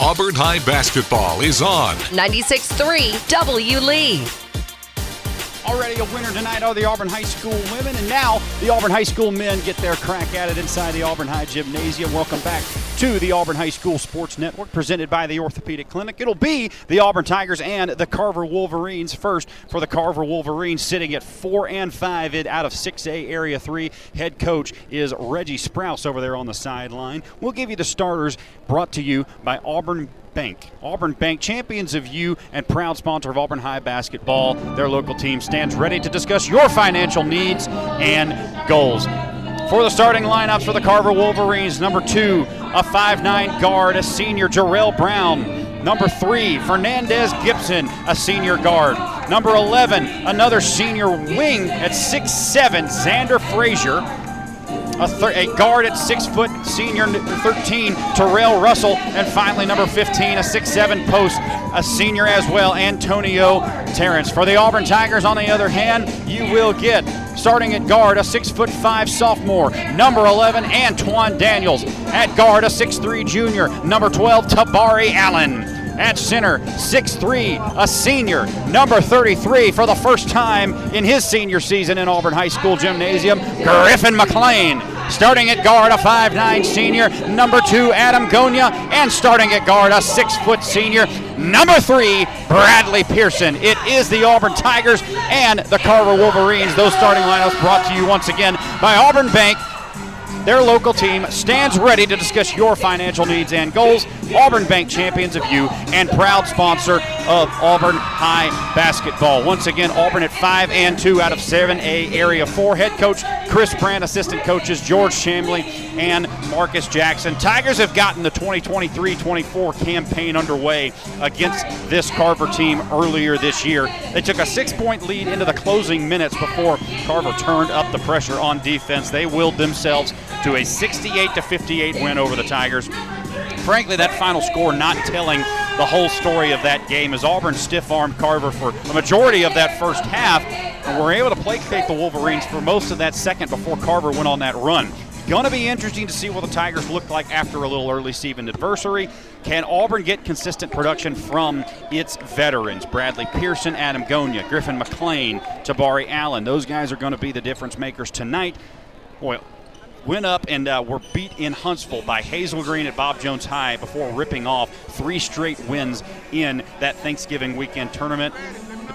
Auburn High basketball is on 96.3 W. Lee. Already a winner tonight are the Auburn High School women, and now the Auburn High School men get their crack at it inside the Auburn High Gymnasium. Welcome back to the Auburn High School Sports Network, presented by the Orthopedic Clinic. It'll be the Auburn Tigers and the Carver Wolverines. First for the Carver Wolverines, sitting at four and five out of 6A Area 3. Head coach is Reggie Sprouse over there on the sideline. We'll give you the starters brought to you by Auburn Bank. Auburn Bank, champions of you and proud sponsor of Auburn High basketball. Their local team stands ready to discuss your financial needs and goals. For the starting lineups for the Carver Wolverines, number two, a 5'9 guard, a senior Jarrell Brown. Number three, Fernandez Gibson, a senior guard. Number 11, another senior wing at 6'7, Xander Frazier a, a guard at six foot, senior 13, Terrell Russell, and finally number 15, a six-seven post, a senior as well, Antonio Terrence. For the Auburn Tigers, on the other hand, you will get starting at guard, a six foot five sophomore, number 11, Antoine Daniels. At guard, a six-three junior, number 12, Tabari Allen. At center, 6'3, a senior, number 33 for the first time in his senior season in Auburn High School Gymnasium, Griffin McLean. Starting at guard, a 5'9 senior, number two, Adam Gonia. And starting at guard, a six foot senior, number three, Bradley Pearson. It is the Auburn Tigers and the Carver Wolverines. Those starting lineups brought to you once again by Auburn Bank their local team stands ready to discuss your financial needs and goals. Auburn Bank champions of you and proud sponsor of Auburn High basketball. Once again, Auburn at 5 and 2 out of 7A Area 4. Head coach Chris Brandt, assistant coaches George Shamley and Marcus Jackson. Tigers have gotten the 2023-24 campaign underway against this Carver team earlier this year. They took a six-point lead into the closing minutes before Carver turned up the pressure on defense. They willed themselves to a 68 to 58 win over the Tigers. Frankly, that final score not telling the whole story of that game as Auburn stiff armed Carver for a majority of that first half and were able to placate the Wolverines for most of that second before Carver went on that run. Going to be interesting to see what the Tigers look like after a little early season adversary. Can Auburn get consistent production from its veterans? Bradley Pearson, Adam Gonia, Griffin McLean, Tabari Allen. Those guys are going to be the difference makers tonight. Boy, went up and uh, were beat in Huntsville by Hazel Green at Bob Jones High before ripping off three straight wins in that Thanksgiving weekend tournament.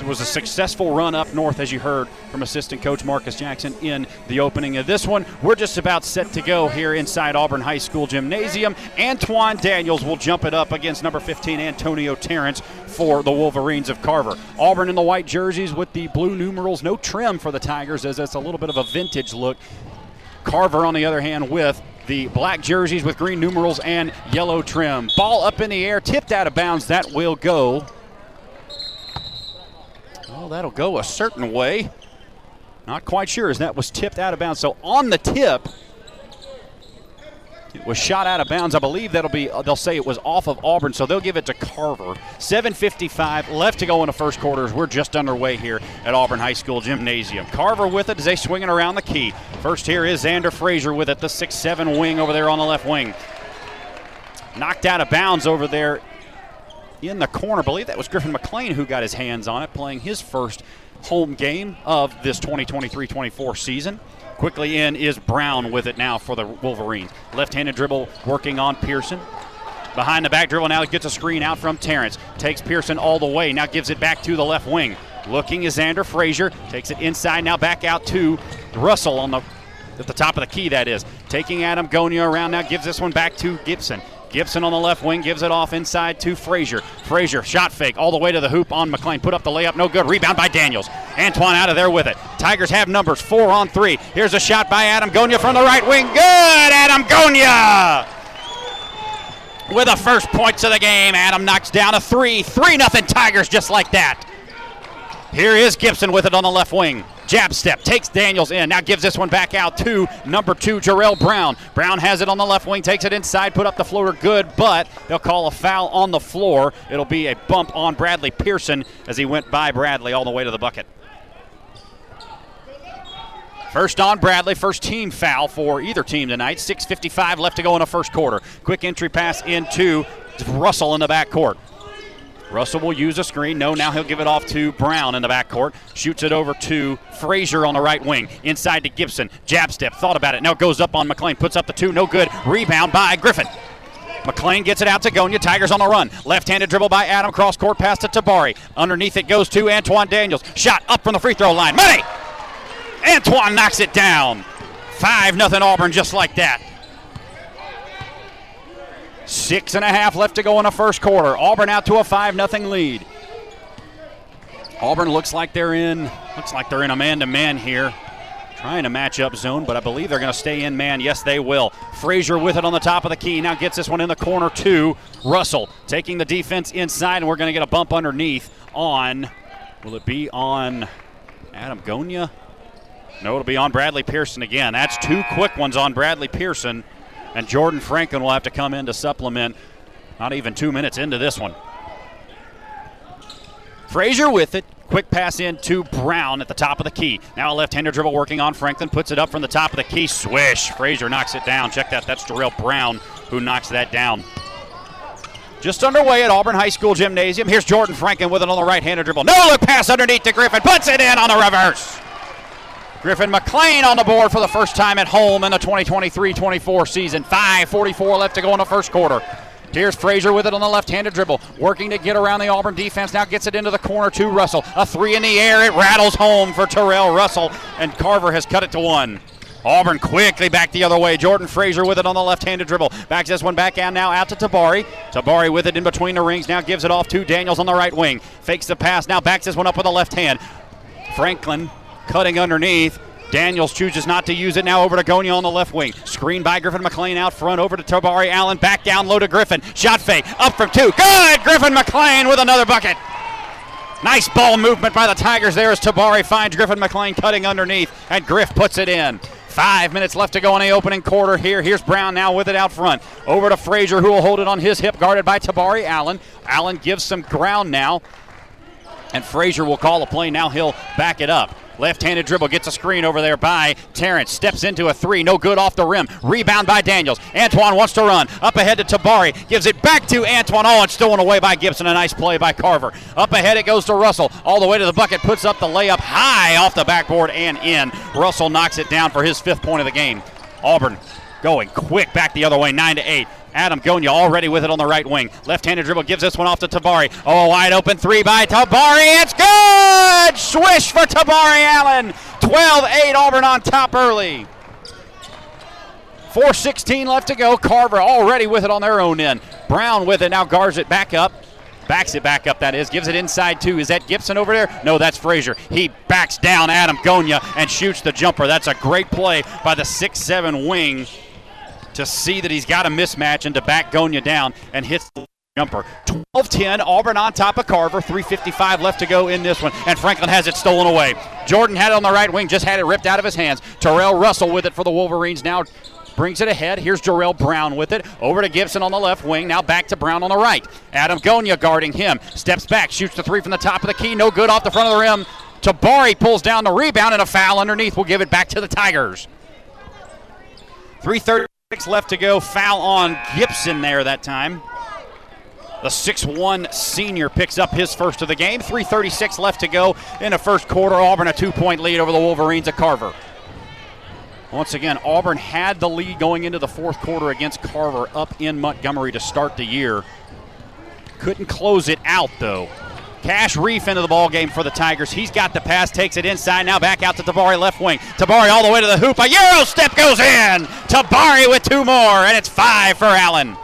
It was a successful run up north, as you heard from assistant coach Marcus Jackson in the opening of this one. We're just about set to go here inside Auburn High School Gymnasium. Antoine Daniels will jump it up against number 15, Antonio Terrence, for the Wolverines of Carver. Auburn in the white jerseys with the blue numerals, no trim for the Tigers, as it's a little bit of a vintage look. Carver, on the other hand, with the black jerseys with green numerals and yellow trim. Ball up in the air, tipped out of bounds. That will go. Well, that'll go a certain way. Not quite sure as that was tipped out of bounds. So on the tip, it was shot out of bounds. I believe that'll be, uh, they'll say it was off of Auburn, so they'll give it to Carver. 7.55 left to go in the first quarters. We're just underway here at Auburn High School Gymnasium. Carver with it as they swing it around the key. First here is Xander Frazier with it, the 6'7 wing over there on the left wing. Knocked out of bounds over there in the corner. I believe that was Griffin McLean who got his hands on it, playing his first home game of this 2023 24 season. Quickly in is Brown with it now for the Wolverines. Left handed dribble working on Pearson. Behind the back dribble now gets a screen out from Terrence. Takes Pearson all the way. Now gives it back to the left wing. Looking is Xander Frazier. Takes it inside. Now back out to Russell on the at the top of the key, that is. Taking Adam Gonia around now. Gives this one back to Gibson. Gibson on the left wing gives it off inside to Frazier. Frazier shot fake all the way to the hoop on McLean. Put up the layup, no good. Rebound by Daniels. Antoine out of there with it. Tigers have numbers, four on three. Here's a shot by Adam Gonia from the right wing. Good, Adam Gonia. With the first points of the game, Adam knocks down a three. Three nothing Tigers just like that. Here is Gibson with it on the left wing. Jab step takes Daniels in. Now gives this one back out to number two, Jarrell Brown. Brown has it on the left wing, takes it inside, put up the floater good, but they'll call a foul on the floor. It'll be a bump on Bradley Pearson as he went by Bradley all the way to the bucket. First on Bradley, first team foul for either team tonight. 6.55 left to go in the first quarter. Quick entry pass into Russell in the backcourt. Russell will use a screen. No, now he'll give it off to Brown in the backcourt. Shoots it over to Frazier on the right wing. Inside to Gibson. Jab step. Thought about it. Now goes up on McLean. Puts up the two. No good. Rebound by Griffin. McLean gets it out to Gonya. Tigers on the run. Left-handed dribble by Adam. Cross court pass to Tabari. Underneath it goes to Antoine Daniels. Shot up from the free throw line. Money! Antoine knocks it down. 5 nothing Auburn just like that. Six and a half left to go in the first quarter. Auburn out to a 5 nothing lead. Auburn looks like they're in looks like they're in a man-to-man here. Trying to match up zone, but I believe they're going to stay in man. Yes, they will. Frazier with it on the top of the key. Now gets this one in the corner to Russell. Taking the defense inside, and we're going to get a bump underneath on. Will it be on Adam Gonya? No, it'll be on Bradley Pearson again. That's two quick ones on Bradley Pearson, and Jordan Franklin will have to come in to supplement. Not even two minutes into this one. Frazier with it. Quick pass in to Brown at the top of the key. Now a left-hander dribble working on Franklin. Puts it up from the top of the key. Swish. Frazier knocks it down. Check that. That's Jarrell Brown who knocks that down. Just underway at Auburn High School Gymnasium. Here's Jordan Franklin with the right-hander dribble. No look pass underneath to Griffin. Puts it in on the reverse. Griffin McLean on the board for the first time at home in the 2023-24 season. 5:44 left to go in the first quarter. Here's Frazier with it on the left-handed dribble, working to get around the Auburn defense. Now gets it into the corner to Russell. A three in the air. It rattles home for Terrell Russell, and Carver has cut it to one. Auburn quickly back the other way. Jordan Frazier with it on the left-handed dribble. Backs this one back out now out to Tabari. Tabari with it in between the rings. Now gives it off to Daniels on the right wing. Fakes the pass. Now backs this one up with the left hand. Franklin cutting underneath. Daniels chooses not to use it now over to Gonya on the left wing. Screen by Griffin McLean out front over to Tabari Allen. Back down low to Griffin. Shot fake. Up from two. Good! Griffin McLean with another bucket. Nice ball movement by the Tigers there as Tabari finds Griffin McLean cutting underneath, and Griff puts it in. Five minutes left to go in the opening quarter here. Here's Brown now with it out front. Over to Frazier, who will hold it on his hip, guarded by Tabari Allen. Allen gives some ground now, and Frazier will call a play. Now he'll back it up. Left-handed dribble gets a screen over there by Terrence. Steps into a three, no good off the rim. Rebound by Daniels. Antoine wants to run. Up ahead to Tabari. Gives it back to Antoine. Oh, it's stolen away by Gibson. A nice play by Carver. Up ahead it goes to Russell. All the way to the bucket. Puts up the layup high off the backboard and in. Russell knocks it down for his fifth point of the game. Auburn going quick back the other way, 9 to 8. Adam Gonya already with it on the right wing. Left-handed dribble gives this one off to Tabari. Oh, wide open three by Tabari. It's good! Swish for Tabari Allen. 12-8 Auburn on top early. 4.16 left to go. Carver already with it on their own end. Brown with it now guards it back up. Backs it back up, that is. Gives it inside, too. Is that Gibson over there? No, that's Frazier. He backs down Adam Gonya and shoots the jumper. That's a great play by the six-seven wing to see that he's got a mismatch and to back Gonya down and hits the jumper. 12-10, Auburn on top of Carver. 3.55 left to go in this one, and Franklin has it stolen away. Jordan had it on the right wing, just had it ripped out of his hands. Terrell Russell with it for the Wolverines now brings it ahead. Here's Jarrell Brown with it. Over to Gibson on the left wing. Now back to Brown on the right. Adam Gonya guarding him. Steps back, shoots the three from the top of the key. No good off the front of the rim. Tabari pulls down the rebound and a foul underneath. will give it back to the Tigers. 3.30 left to go. Foul on Gibson there that time. The 6'1 senior picks up his first of the game. 3.36 left to go in the first quarter. Auburn a two point lead over the Wolverines at Carver. Once again, Auburn had the lead going into the fourth quarter against Carver up in Montgomery to start the year. Couldn't close it out though. Cash Reef into the ball game for the Tigers. He's got the pass, takes it inside. Now back out to Tabari left wing. Tabari all the way to the hoop. A Euro step goes in. Tabari with two more, and it's five for Allen.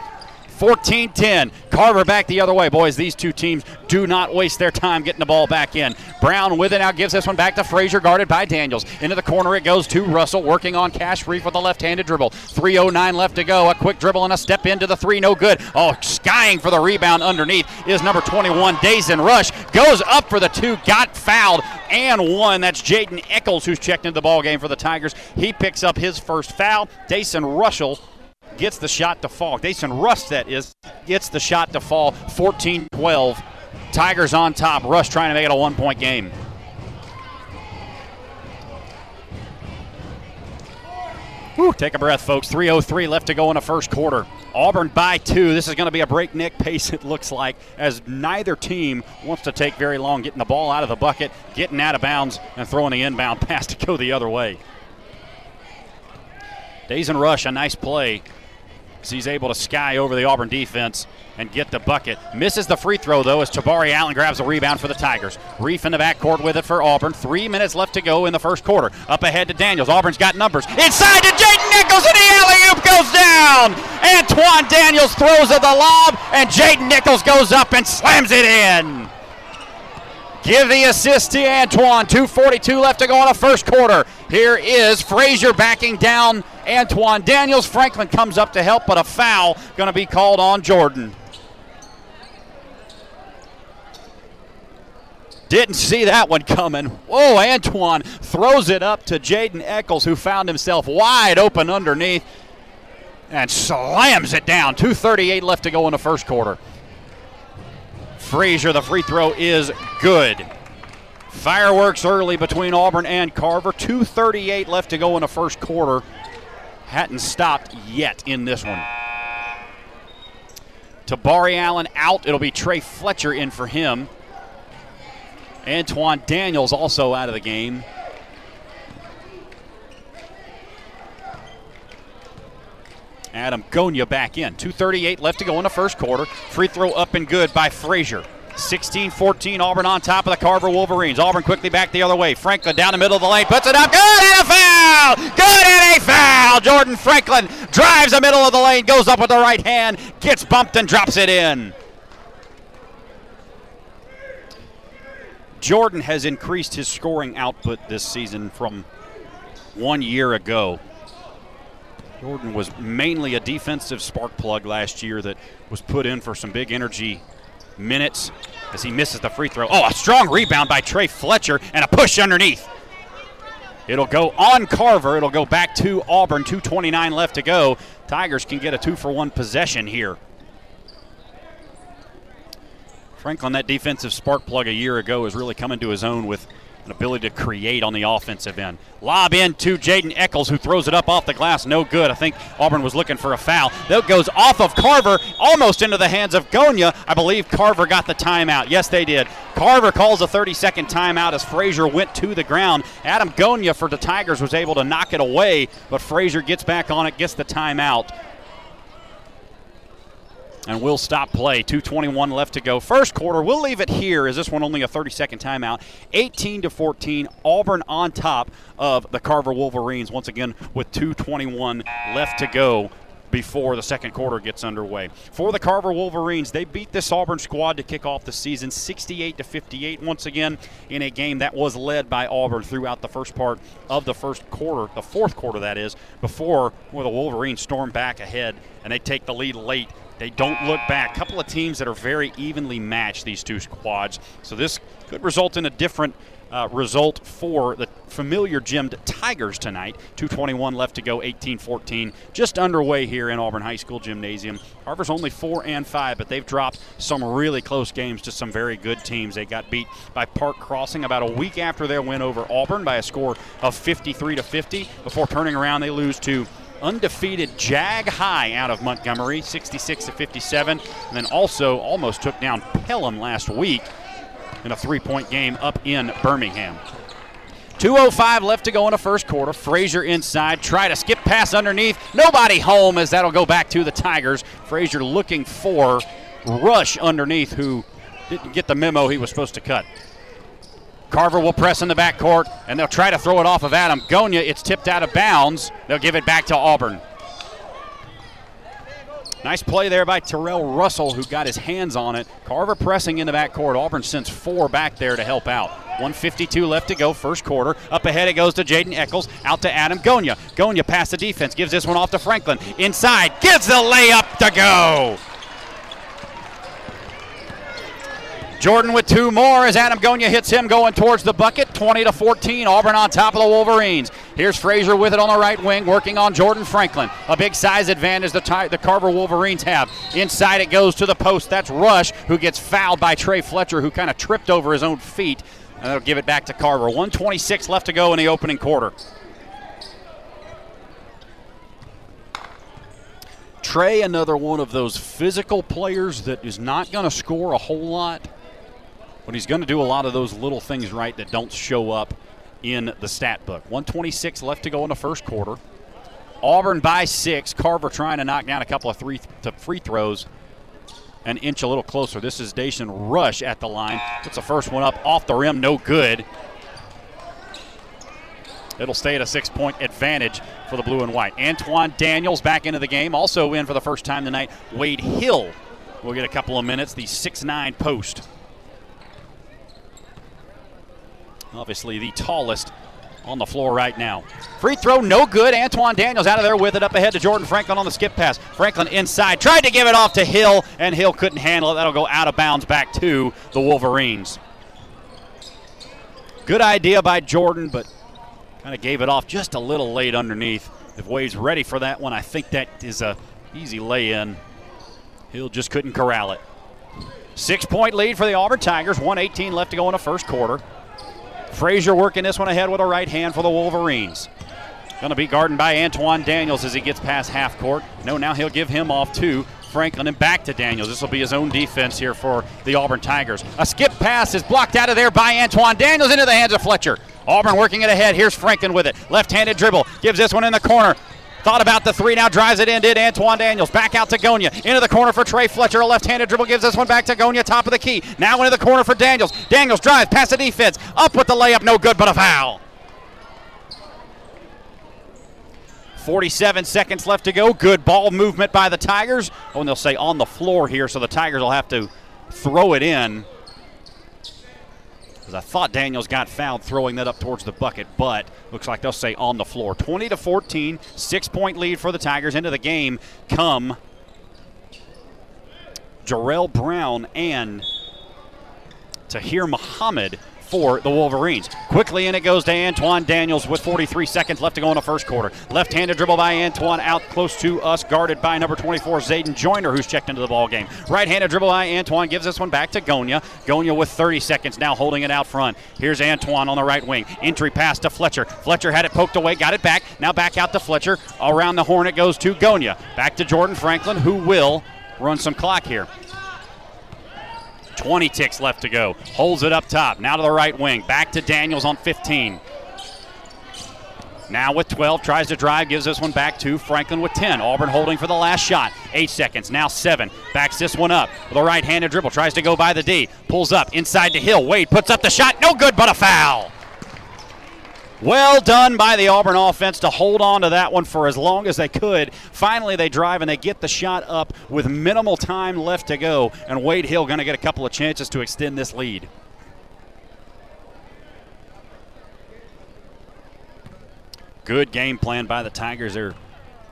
14 10. Carver back the other way. Boys, these two teams do not waste their time getting the ball back in. Brown with it now gives this one back to Frazier, guarded by Daniels. Into the corner it goes to Russell, working on Cash Reef with a left handed dribble. 3.09 left to go. A quick dribble and a step into the three, no good. Oh, skying for the rebound underneath is number 21, Dazen Rush. Goes up for the two, got fouled, and one. That's Jaden Eccles who's checked into the ball game for the Tigers. He picks up his first foul. Dason Russell gets the shot to fall. Jason Russ, that is, gets the shot to fall 14 12. Tigers on top. Rush trying to make it a one point game. Whew, take a breath, folks. 3.03 left to go in the first quarter. Auburn by two. This is going to be a breakneck pace, it looks like, as neither team wants to take very long getting the ball out of the bucket, getting out of bounds, and throwing the inbound pass to go the other way. Dazen Rush, a nice play. So he's able to sky over the Auburn defense and get the bucket. Misses the free throw, though, as Tabari Allen grabs a rebound for the Tigers. Reef in the backcourt with it for Auburn. Three minutes left to go in the first quarter. Up ahead to Daniels. Auburn's got numbers. Inside to Jaden Nichols, and the alley oop goes down. Antoine Daniels throws at the lob, and Jaden Nichols goes up and slams it in. Give the assist to Antoine. 2.42 left to go in the first quarter. Here is Frazier backing down Antoine Daniels. Franklin comes up to help, but a foul going to be called on Jordan. Didn't see that one coming. Whoa, Antoine throws it up to Jaden Eccles, who found himself wide open underneath and slams it down. 2.38 left to go in the first quarter. Frazier, the free throw is good. Fireworks early between Auburn and Carver. 2.38 left to go in the first quarter. Hadn't stopped yet in this one. Tabari Allen out. It'll be Trey Fletcher in for him. Antoine Daniels also out of the game. Adam Gonya back in. 2.38 left to go in the first quarter. Free throw up and good by Frazier. 16 14, Auburn on top of the Carver Wolverines. Auburn quickly back the other way. Franklin down the middle of the lane, puts it up. Good and a foul! Good and a foul! Jordan Franklin drives the middle of the lane, goes up with the right hand, gets bumped and drops it in. Jordan has increased his scoring output this season from one year ago. Jordan was mainly a defensive spark plug last year that was put in for some big energy minutes as he misses the free throw. Oh, a strong rebound by Trey Fletcher and a push underneath. It'll go on Carver. It'll go back to Auburn. 2.29 left to go. Tigers can get a two for one possession here. Franklin, that defensive spark plug a year ago, is really coming to his own with an ability to create on the offensive end. Lob in to Jaden Eccles, who throws it up off the glass. No good. I think Auburn was looking for a foul. That goes off of Carver, almost into the hands of Gonya. I believe Carver got the timeout. Yes, they did. Carver calls a 30 second timeout as Frazier went to the ground. Adam Gonya for the Tigers was able to knock it away, but Frazier gets back on it, gets the timeout and we'll stop play. 221 left to go. First quarter, we'll leave it here. Is this one only a 30 second timeout. 18 to 14, Auburn on top of the Carver Wolverines once again with 221 left to go before the second quarter gets underway. For the Carver Wolverines, they beat this Auburn squad to kick off the season 68 to 58 once again in a game that was led by Auburn throughout the first part of the first quarter, the fourth quarter that is, before where the Wolverines storm back ahead and they take the lead late they don't look back. A couple of teams that are very evenly matched, these two squads. So this could result in a different uh, result for the familiar gymmed Tigers tonight. 221 left to go, 18-14, just underway here in Auburn High School Gymnasium. Carver's only four and five, but they've dropped some really close games to some very good teams. They got beat by Park Crossing about a week after their win over Auburn by a score of 53 to 50. Before turning around, they lose to undefeated Jag High out of Montgomery, 66 to 57, and then also almost took down Pelham last week in a three-point game up in Birmingham. 2.05 left to go in the first quarter. Frazier inside. Try to skip pass underneath. Nobody home as that'll go back to the Tigers. Frazier looking for Rush underneath, who didn't get the memo he was supposed to cut. Carver will press in the backcourt, and they'll try to throw it off of Adam Gonya. It's tipped out of bounds. They'll give it back to Auburn. Nice play there by Terrell Russell, who got his hands on it. Carver pressing in the backcourt. Auburn sends four back there to help out. 152 left to go, first quarter. Up ahead it goes to Jaden Eccles, out to Adam Gonya. Gonya past the defense, gives this one off to Franklin. Inside, gives the layup to go. Jordan with two more as Adam Gonya hits him going towards the bucket. 20 to 14. Auburn on top of the Wolverines. Here's Frazier with it on the right wing, working on Jordan Franklin. A big size advantage the, the Carver Wolverines have. Inside it goes to the post. That's Rush, who gets fouled by Trey Fletcher, who kind of tripped over his own feet. And they'll give it back to Carver. 126 left to go in the opening quarter. Trey, another one of those physical players that is not going to score a whole lot, but he's going to do a lot of those little things right that don't show up in the stat book. 126 left to go in the first quarter. Auburn by six. Carver trying to knock down a couple of three to free throws. An inch a little closer. This is Dacian Rush at the line. Puts the first one up off the rim, no good. It'll stay at a six point advantage for the blue and white. Antoine Daniels back into the game, also in for the first time tonight. Wade Hill will get a couple of minutes, the six-nine post. Obviously, the tallest on the floor right now. Free throw, no good. Antoine Daniels out of there with it up ahead to Jordan Franklin on the skip pass. Franklin inside, tried to give it off to Hill, and Hill couldn't handle it. That'll go out of bounds back to the Wolverines. Good idea by Jordan, but kind of gave it off just a little late underneath. If Wade's ready for that one, I think that is a easy lay-in. Hill just couldn't corral it. Six-point lead for the Auburn Tigers. 118 left to go in the first quarter. Frazier working this one ahead with a right hand for the Wolverines. Going to be guarded by Antoine Daniels as he gets past half court. No, now he'll give him off to Franklin and back to Daniels. This will be his own defense here for the Auburn Tigers. A skip pass is blocked out of there by Antoine Daniels into the hands of Fletcher. Auburn working it ahead. Here's Franklin with it. Left handed dribble. Gives this one in the corner. Thought about the three, now drives it in, did Antoine Daniels. Back out to Gonia. Into the corner for Trey Fletcher. A left handed dribble gives this one back to Gonia, top of the key. Now into the corner for Daniels. Daniels drives past the defense. Up with the layup, no good, but a foul. 47 seconds left to go. Good ball movement by the Tigers. Oh, and they'll say on the floor here, so the Tigers will have to throw it in. Because I thought Daniels got fouled throwing that up towards the bucket, but looks like they'll say on the floor. 20 to 14, six point lead for the Tigers into the game. Come Jarrell Brown and Tahir Muhammad for the Wolverines. Quickly in it goes to Antoine Daniels with 43 seconds left to go in the first quarter. Left handed dribble by Antoine out close to us, guarded by number 24, Zayden Joyner, who's checked into the ball game. Right handed dribble by Antoine gives this one back to Gonia. Gonia with 30 seconds now holding it out front. Here's Antoine on the right wing. Entry pass to Fletcher. Fletcher had it poked away, got it back. Now back out to Fletcher. Around the horn it goes to Gonia. Back to Jordan Franklin, who will run some clock here. 20 ticks left to go. Holds it up top. Now to the right wing. Back to Daniels on 15. Now with 12, tries to drive, gives this one back to Franklin with 10. Auburn holding for the last shot. Eight seconds, now seven. Backs this one up with a right handed dribble. Tries to go by the D. Pulls up inside to Hill. Wade puts up the shot. No good, but a foul. Well done by the Auburn offense to hold on to that one for as long as they could. Finally, they drive and they get the shot up with minimal time left to go. And Wade Hill going to get a couple of chances to extend this lead. Good game plan by the Tigers. They're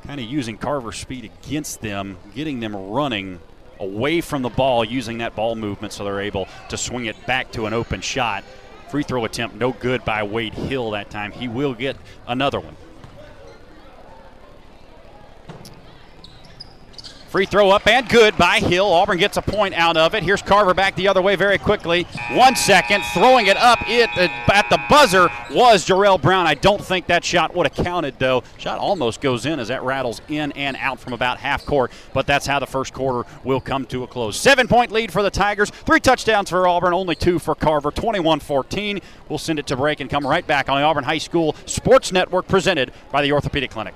kind of using Carver's speed against them, getting them running away from the ball, using that ball movement so they're able to swing it back to an open shot. Free throw attempt, no good by Wade Hill that time. He will get another one. Free throw up and good by Hill. Auburn gets a point out of it. Here's Carver back the other way very quickly. One second, throwing it up it, uh, at the buzzer was Jarrell Brown. I don't think that shot would have counted, though. Shot almost goes in as that rattles in and out from about half court, but that's how the first quarter will come to a close. Seven point lead for the Tigers, three touchdowns for Auburn, only two for Carver, 21 14. We'll send it to break and come right back on the Auburn High School Sports Network presented by the Orthopedic Clinic.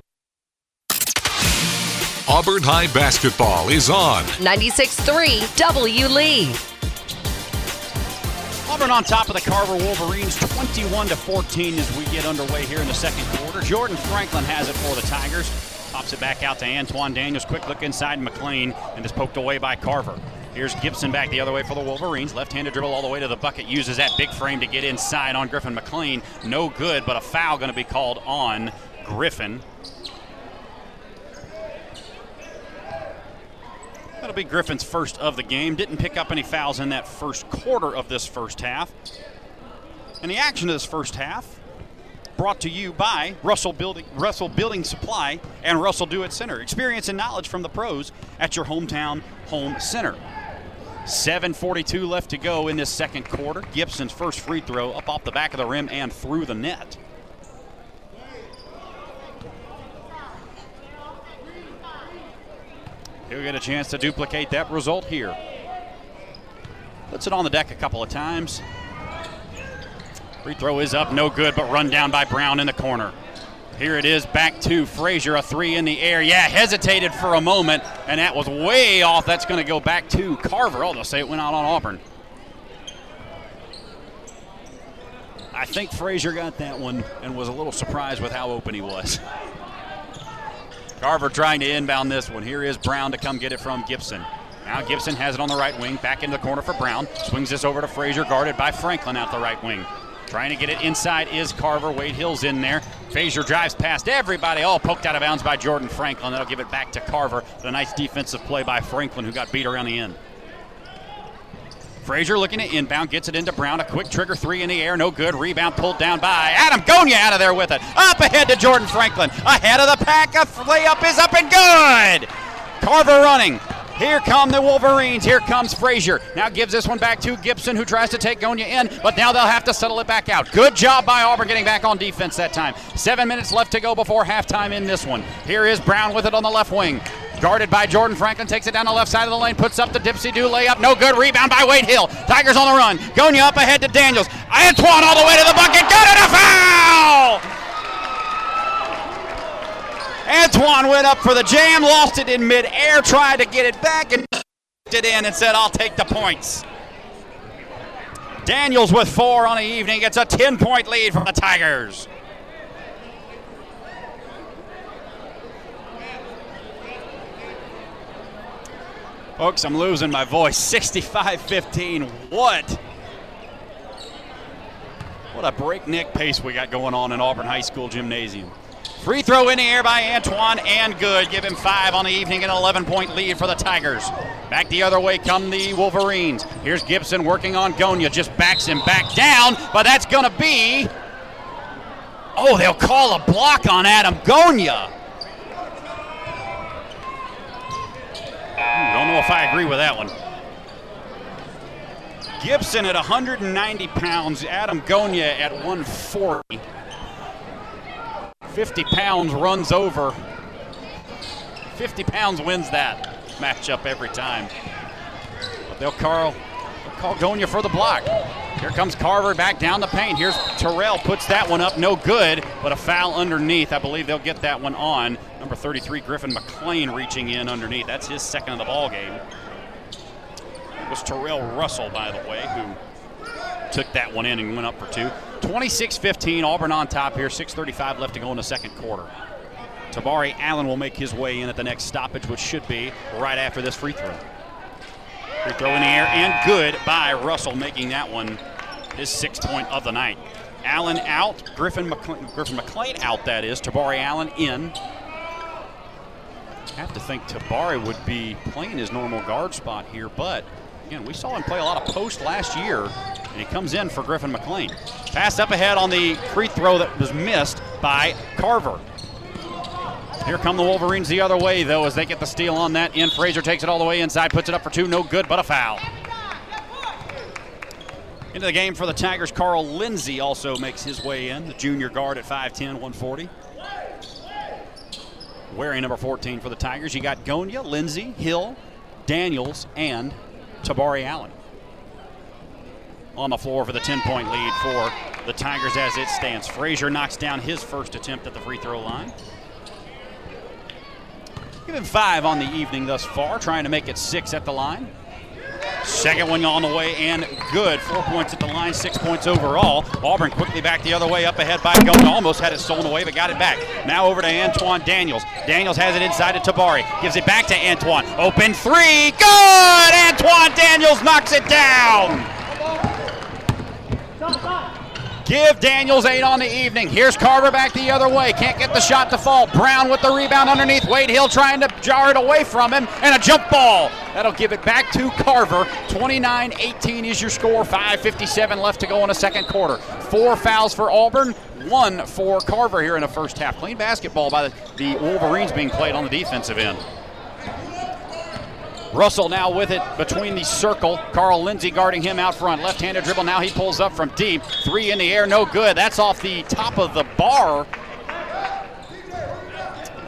Auburn High basketball is on. 96.3 W Lee. Auburn on top of the Carver Wolverines, 21 to 14 as we get underway here in the second quarter. Jordan Franklin has it for the Tigers. Pops it back out to Antoine Daniels. Quick look inside McLean, and is poked away by Carver. Here's Gibson back the other way for the Wolverines. Left-handed dribble all the way to the bucket. Uses that big frame to get inside on Griffin McLean. No good, but a foul going to be called on Griffin. That'll be Griffin's first of the game. Didn't pick up any fouls in that first quarter of this first half. And the action of this first half brought to you by Russell Building, Russell Building Supply and Russell Do It Center. Experience and knowledge from the pros at your hometown home center. 7.42 left to go in this second quarter. Gibson's first free throw up off the back of the rim and through the net. He'll get a chance to duplicate that result here. Puts it on the deck a couple of times. Free throw is up, no good, but run down by Brown in the corner. Here it is, back to Frazier, a three in the air. Yeah, hesitated for a moment, and that was way off. That's going to go back to Carver. Oh, they'll say it went out on Auburn. I think Frazier got that one and was a little surprised with how open he was. Carver trying to inbound this one. Here is Brown to come get it from Gibson. Now Gibson has it on the right wing, back into the corner for Brown. Swings this over to Frazier, guarded by Franklin out the right wing. Trying to get it inside is Carver. Wade Hill's in there. Frazier drives past everybody, all poked out of bounds by Jordan Franklin. That'll give it back to Carver. But a nice defensive play by Franklin, who got beat around the end. Frazier looking at inbound, gets it into Brown. A quick trigger three in the air, no good. Rebound pulled down by Adam Gonya out of there with it. Up ahead to Jordan Franklin. Ahead of the pack. A layup is up and good. Carver running. Here come the Wolverines. Here comes Frazier. Now gives this one back to Gibson, who tries to take Gonya in, but now they'll have to settle it back out. Good job by Auburn getting back on defense that time. Seven minutes left to go before halftime in this one. Here is Brown with it on the left wing. Guarded by Jordan Franklin, takes it down the left side of the lane, puts up the dipsy do layup, no good. Rebound by Wade Hill. Tigers on the run. Gonya up ahead to Daniels. Antoine all the way to the bucket. Good and a foul! Antoine went up for the jam, lost it in midair, tried to get it back, and it in and said, I'll take the points. Daniels with four on the evening gets a 10 point lead for the Tigers. Folks, I'm losing my voice. 65 15. What? What a breakneck pace we got going on in Auburn High School Gymnasium. Free throw in the air by Antoine and good. Give him five on the evening, an 11 point lead for the Tigers. Back the other way come the Wolverines. Here's Gibson working on Gonya, just backs him back down, but that's going to be. Oh, they'll call a block on Adam Gonya. Don't know if I agree with that one. Gibson at 190 pounds, Adam Gonya at 140. 50 pounds runs over. 50 pounds wins that matchup every time. But they'll Gonya for the block. Here comes Carver back down the paint. Here's Terrell, puts that one up, no good, but a foul underneath. I believe they'll get that one on. Number 33, Griffin McLean reaching in underneath. That's his second of the ball game. It was Terrell Russell, by the way, who took that one in and went up for two. 26-15, Auburn on top here. 6:35 left to go in the second quarter. Tabari Allen will make his way in at the next stoppage, which should be right after this free throw. Free throw in the air and good by Russell, making that one his sixth point of the night. Allen out, Griffin McLean, Griffin McLean out. That is Tabari Allen in. I Have to think Tabari would be playing his normal guard spot here, but again, we saw him play a lot of post last year, and he comes in for Griffin McLean. Pass up ahead on the free throw that was missed by Carver. Here come the Wolverines the other way, though, as they get the steal on that in. Frazier takes it all the way inside, puts it up for two. No good, but a foul. Into the game for the Tigers, Carl Lindsay also makes his way in, the junior guard at 5'10, 140. Wearing number 14 for the Tigers, you got Gonya, Lindsay, Hill, Daniels, and Tabari Allen. On the floor for the 10 point lead for the Tigers as it stands. Frazier knocks down his first attempt at the free throw line. Five on the evening thus far, trying to make it six at the line. Second one on the way and good. Four points at the line, six points overall. Auburn quickly back the other way, up ahead by going. Almost had it stolen away, but got it back. Now over to Antoine Daniels. Daniels has it inside to Tabari. Gives it back to Antoine. Open three. Good! Antoine Daniels knocks it down. Give Daniels eight on the evening. Here's Carver back the other way. Can't get the shot to fall. Brown with the rebound underneath. Wade Hill trying to jar it away from him. And a jump ball. That'll give it back to Carver. 29 18 is your score. 5.57 left to go in the second quarter. Four fouls for Auburn. One for Carver here in the first half. Clean basketball by the, the Wolverines being played on the defensive end. Russell now with it between the circle. Carl Lindsay guarding him out front. Left handed dribble. Now he pulls up from deep. Three in the air, no good. That's off the top of the bar.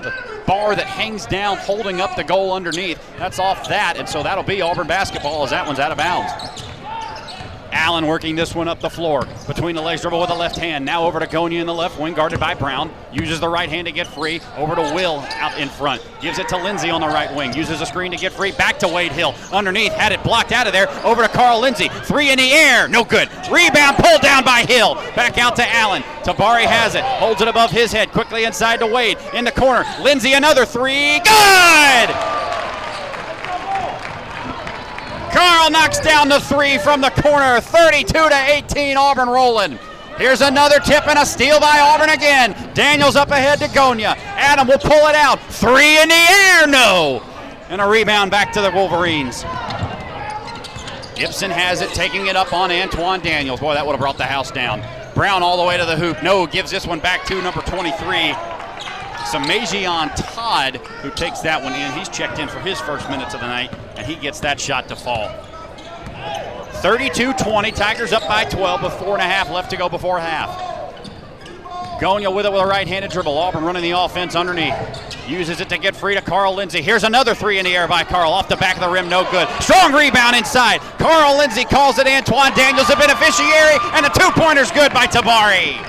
The bar that hangs down, holding up the goal underneath. That's off that, and so that'll be Auburn basketball as that one's out of bounds. Allen working this one up the floor. Between the legs, dribble with the left hand. Now over to Gonya in the left wing, guarded by Brown. Uses the right hand to get free. Over to Will out in front. Gives it to Lindsay on the right wing. Uses a screen to get free. Back to Wade Hill. Underneath, had it blocked out of there. Over to Carl Lindsay. Three in the air. No good. Rebound pulled down by Hill. Back out to Allen. Tabari has it. Holds it above his head. Quickly inside to Wade. In the corner. Lindsay another three. Good! Carl knocks down the three from the corner. 32 to 18, Auburn rolling. Here's another tip and a steal by Auburn again. Daniels up ahead to Gonya. Adam will pull it out. Three in the air, no. And a rebound back to the Wolverines. Gibson has it, taking it up on Antoine Daniels. Boy, that would have brought the house down. Brown all the way to the hoop. No, gives this one back to number 23. Samajian Todd, who takes that one in. He's checked in for his first minutes of the night, and he gets that shot to fall. 32-20, Tigers up by 12 with four and a half left to go before half. Gonya with it with a right-handed dribble. Auburn running the offense underneath. Uses it to get free to Carl Lindsay. Here's another three in the air by Carl. Off the back of the rim, no good. Strong rebound inside. Carl Lindsay calls it Antoine Daniels, a beneficiary, and the two-pointer's good by Tabari.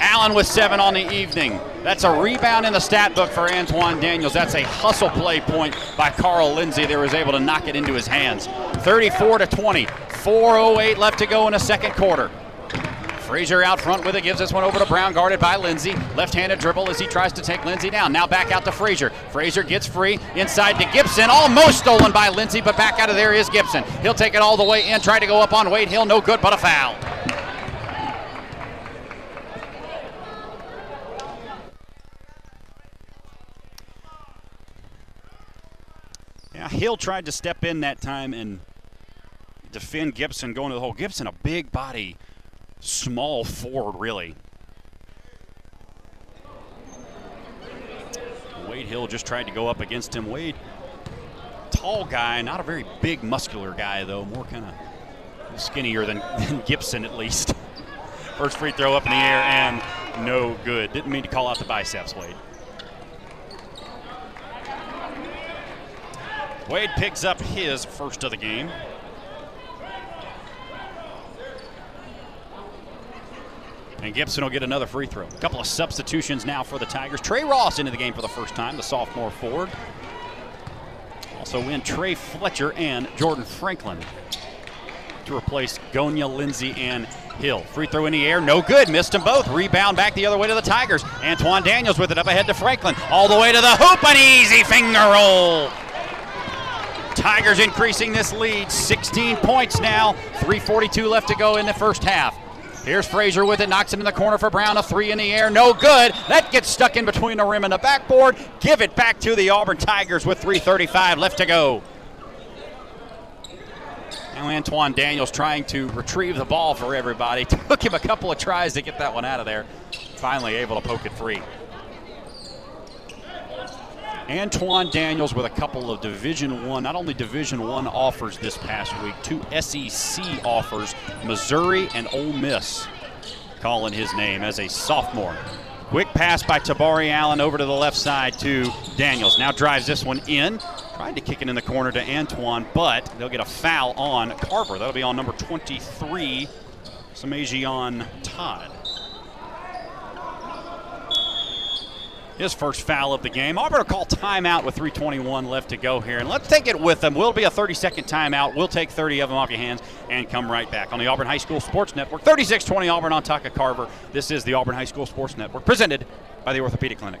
Allen with seven on the evening. That's a rebound in the stat book for Antoine Daniels. That's a hustle play point by Carl Lindsay. They was able to knock it into his hands. 34 to 20. 4.08 left to go in the second quarter. Frazier out front with it, gives this one over to Brown, guarded by Lindsay. Left-handed dribble as he tries to take Lindsay down. Now back out to Frazier. Frazier gets free inside to Gibson. Almost stolen by Lindsay, but back out of there is Gibson. He'll take it all the way in, try to go up on Wade Hill. No good, but a foul. Hill tried to step in that time and defend Gibson going to the hole. Gibson, a big body, small forward, really. Wade Hill just tried to go up against him. Wade, tall guy, not a very big, muscular guy, though, more kind of skinnier than, than Gibson, at least. First free throw up in the air and no good. Didn't mean to call out the biceps, Wade. Wade picks up his first of the game. And Gibson will get another free throw. A couple of substitutions now for the Tigers. Trey Ross into the game for the first time, the sophomore forward. Also in Trey Fletcher and Jordan Franklin to replace Gonya, Lindsay, and Hill. Free throw in the air, no good. Missed them both. Rebound back the other way to the Tigers. Antoine Daniels with it up ahead to Franklin. All the way to the hoop. An easy finger roll. Tigers increasing this lead. 16 points now. 3.42 left to go in the first half. Here's Frazier with it, knocks him in the corner for Brown. A three in the air, no good. That gets stuck in between the rim and the backboard. Give it back to the Auburn Tigers with 3.35 left to go. Now Antoine Daniels trying to retrieve the ball for everybody. Took him a couple of tries to get that one out of there. Finally able to poke it free. Antoine Daniels with a couple of Division One, not only Division One offers this past week, two SEC offers, Missouri and Ole Miss, calling his name as a sophomore. Quick pass by Tabari Allen over to the left side to Daniels. Now drives this one in. Tried to kick it in the corner to Antoine, but they'll get a foul on Carver. That'll be on number 23, Samajian Todd. His first foul of the game. Auburn will call timeout with 3:21 left to go here, and let's take it with them. Will be a 30-second timeout. We'll take 30 of them off your hands and come right back on the Auburn High School Sports Network. 36-20 Auburn on Taka Carver. This is the Auburn High School Sports Network, presented by the Orthopedic Clinic.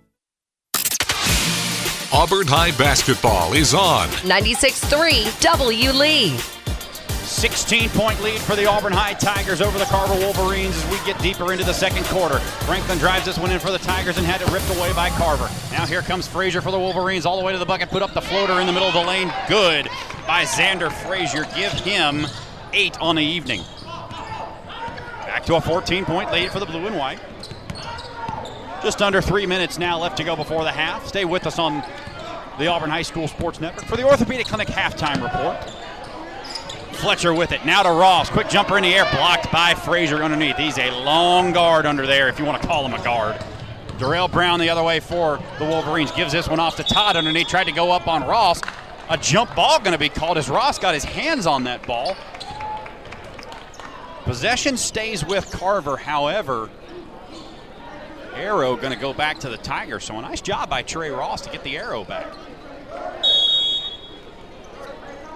Auburn High basketball is on. 96.3 W Lee. 16 point lead for the Auburn High Tigers over the Carver Wolverines as we get deeper into the second quarter. Franklin drives this one in for the Tigers and had it ripped away by Carver. Now here comes Frazier for the Wolverines all the way to the bucket, put up the floater in the middle of the lane. Good by Xander Frazier. Give him eight on the evening. Back to a 14 point lead for the blue and white. Just under three minutes now left to go before the half. Stay with us on the Auburn High School Sports Network for the Orthopedic Clinic halftime report. Fletcher with it. Now to Ross. Quick jumper in the air, blocked by Frazier underneath. He's a long guard under there, if you want to call him a guard. Darrell Brown the other way for the Wolverines. Gives this one off to Todd underneath. Tried to go up on Ross. A jump ball going to be called as Ross got his hands on that ball. Possession stays with Carver, however. Arrow going to go back to the Tiger. So a nice job by Trey Ross to get the arrow back.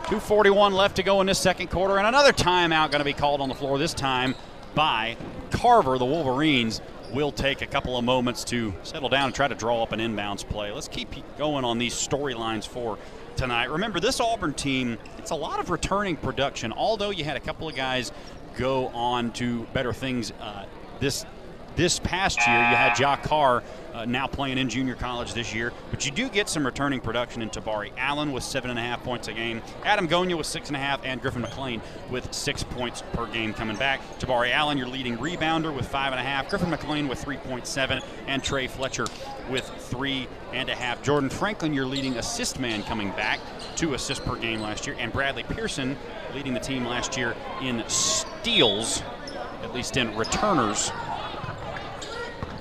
241 left to go in this second quarter, and another timeout going to be called on the floor, this time by Carver. The Wolverines will take a couple of moments to settle down and try to draw up an inbounds play. Let's keep going on these storylines for tonight. Remember, this Auburn team, it's a lot of returning production, although you had a couple of guys go on to better things uh, this this past year. You had Jock Carr uh, now playing in junior college this year, but you do get some returning production in Tabari Allen with seven and a half points a game, Adam Gonia with six and a half, and Griffin McLean with six points per game coming back. Tabari Allen, your leading rebounder with five and a half, Griffin McLean with 3.7, and Trey Fletcher with three and a half. Jordan Franklin, your leading assist man coming back, two assists per game last year, and Bradley Pearson leading the team last year in steals, at least in returners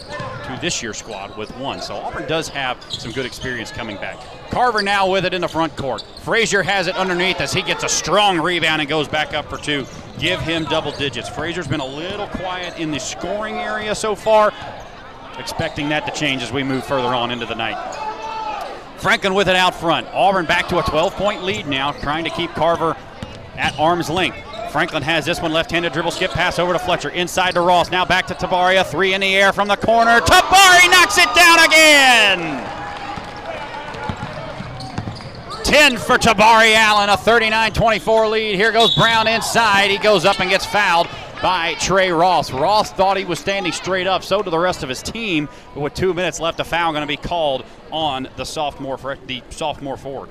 to this year's squad with one. So Auburn does have some good experience coming back. Carver now with it in the front court. Frazier has it underneath as he gets a strong rebound and goes back up for two. Give him double digits. Frazier's been a little quiet in the scoring area so far. Expecting that to change as we move further on into the night. Franklin with it out front. Auburn back to a 12 point lead now, trying to keep Carver at arm's length. Franklin has this one left-handed dribble skip pass over to Fletcher inside to Ross. Now back to Tabaria. Three in the air from the corner. Tabari knocks it down again. 10 for Tabari Allen, a 39-24 lead. Here goes Brown inside. He goes up and gets fouled by Trey Ross. Ross thought he was standing straight up. So do the rest of his team. But with two minutes left, a foul going to be called on the sophomore the sophomore forward.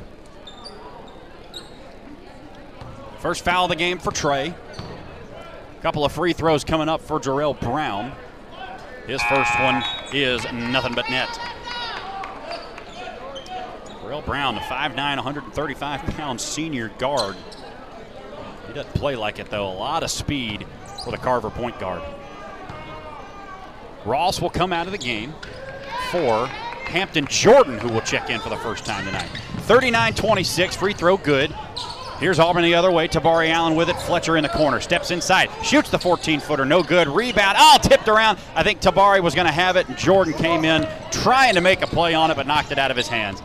First foul of the game for Trey. A couple of free throws coming up for Jarrell Brown. His first one is nothing but net. Jarrell Brown, the 5'9, 135 pound senior guard. He doesn't play like it, though. A lot of speed for the Carver point guard. Ross will come out of the game for Hampton Jordan, who will check in for the first time tonight. 39 26, free throw good. Here's Auburn the other way. Tabari Allen with it. Fletcher in the corner. Steps inside. Shoots the 14 footer. No good. Rebound. Oh, tipped around. I think Tabari was going to have it. And Jordan came in trying to make a play on it, but knocked it out of his hands.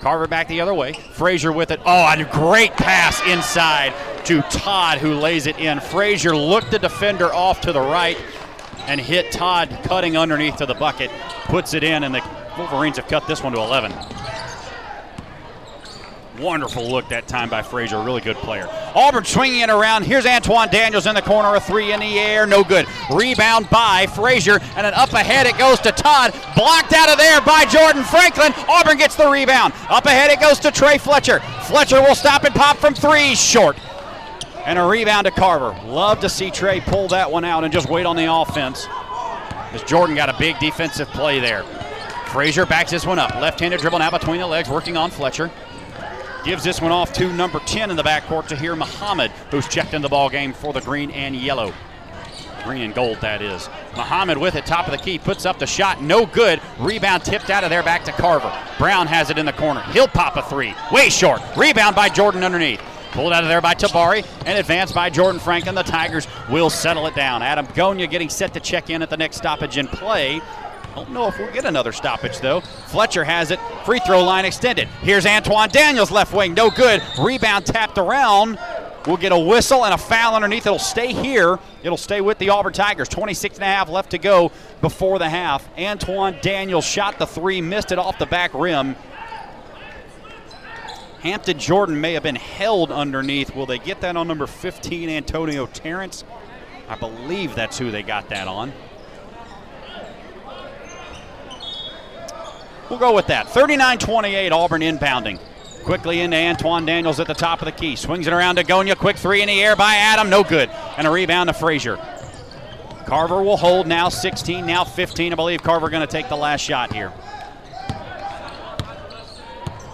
Carver back the other way. Frazier with it. Oh, a great pass inside to Todd, who lays it in. Frazier looked the defender off to the right and hit Todd cutting underneath to the bucket. Puts it in, and the Wolverines have cut this one to 11. Wonderful look that time by Frazier. Really good player. Auburn swinging it around. Here's Antoine Daniels in the corner. A three in the air. No good. Rebound by Frazier. And then up ahead it goes to Todd. Blocked out of there by Jordan Franklin. Auburn gets the rebound. Up ahead it goes to Trey Fletcher. Fletcher will stop and pop from three. Short. And a rebound to Carver. Love to see Trey pull that one out and just wait on the offense. As Jordan got a big defensive play there. Frazier backs this one up. Left handed dribble now between the legs, working on Fletcher. Gives this one off to number 10 in the backcourt Tahir Muhammad, who's checked in the ball game for the green and yellow. Green and gold, that is. Muhammad with it, top of the key, puts up the shot, no good. Rebound tipped out of there back to Carver. Brown has it in the corner. He'll pop a three, way short. Rebound by Jordan underneath. Pulled out of there by Tabari and advanced by Jordan Franklin. The Tigers will settle it down. Adam Gonya getting set to check in at the next stoppage in play. Don't know if we'll get another stoppage though. Fletcher has it. Free throw line extended. Here's Antoine Daniels left wing. No good. Rebound tapped around. We'll get a whistle and a foul underneath. It'll stay here. It'll stay with the Auburn Tigers. 26 and a half left to go before the half. Antoine Daniels shot the three, missed it off the back rim. Hampton Jordan may have been held underneath. Will they get that on number 15, Antonio Terrence? I believe that's who they got that on. We'll go with that. 39 28, Auburn inbounding. Quickly into Antoine Daniels at the top of the key. Swings it around to Gonya. Quick three in the air by Adam. No good. And a rebound to Frazier. Carver will hold now 16, now 15. I believe Carver going to take the last shot here.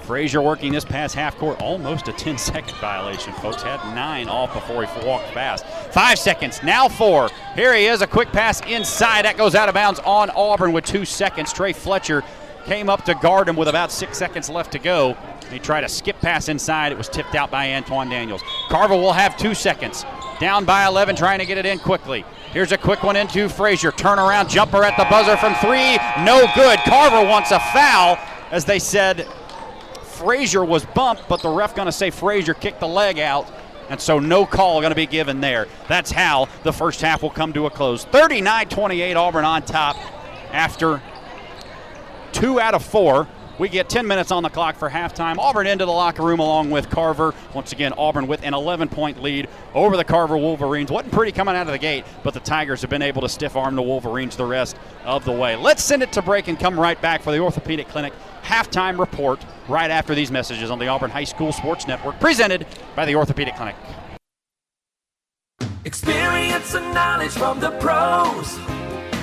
Frazier working this past half court. Almost a 10 second violation, folks. Had nine off before he walked past. Five seconds, now four. Here he is. A quick pass inside. That goes out of bounds on Auburn with two seconds. Trey Fletcher came up to guard him with about six seconds left to go. He tried a skip pass inside. It was tipped out by Antoine Daniels. Carver will have two seconds. Down by 11, trying to get it in quickly. Here's a quick one into Frazier. Turnaround jumper at the buzzer from three. No good. Carver wants a foul. As they said, Frazier was bumped, but the ref going to say Frazier kicked the leg out. And so no call going to be given there. That's how the first half will come to a close. 39 28, Auburn on top after two out of four. We get 10 minutes on the clock for halftime. Auburn into the locker room along with Carver. Once again, Auburn with an 11 point lead over the Carver Wolverines. Wasn't pretty coming out of the gate, but the Tigers have been able to stiff arm the Wolverines the rest of the way. Let's send it to break and come right back for the Orthopedic Clinic halftime report right after these messages on the Auburn High School Sports Network, presented by the Orthopedic Clinic. Experience and knowledge from the pros.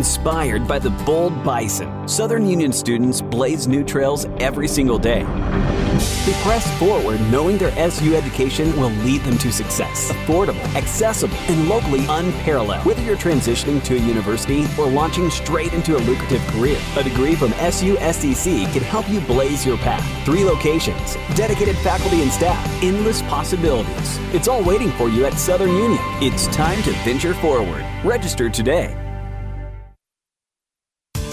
Inspired by the bold bison, Southern Union students blaze new trails every single day. They press forward knowing their SU education will lead them to success. Affordable, accessible, and locally unparalleled. Whether you're transitioning to a university or launching straight into a lucrative career, a degree from SU SCC can help you blaze your path. Three locations, dedicated faculty and staff, endless possibilities. It's all waiting for you at Southern Union. It's time to venture forward. Register today.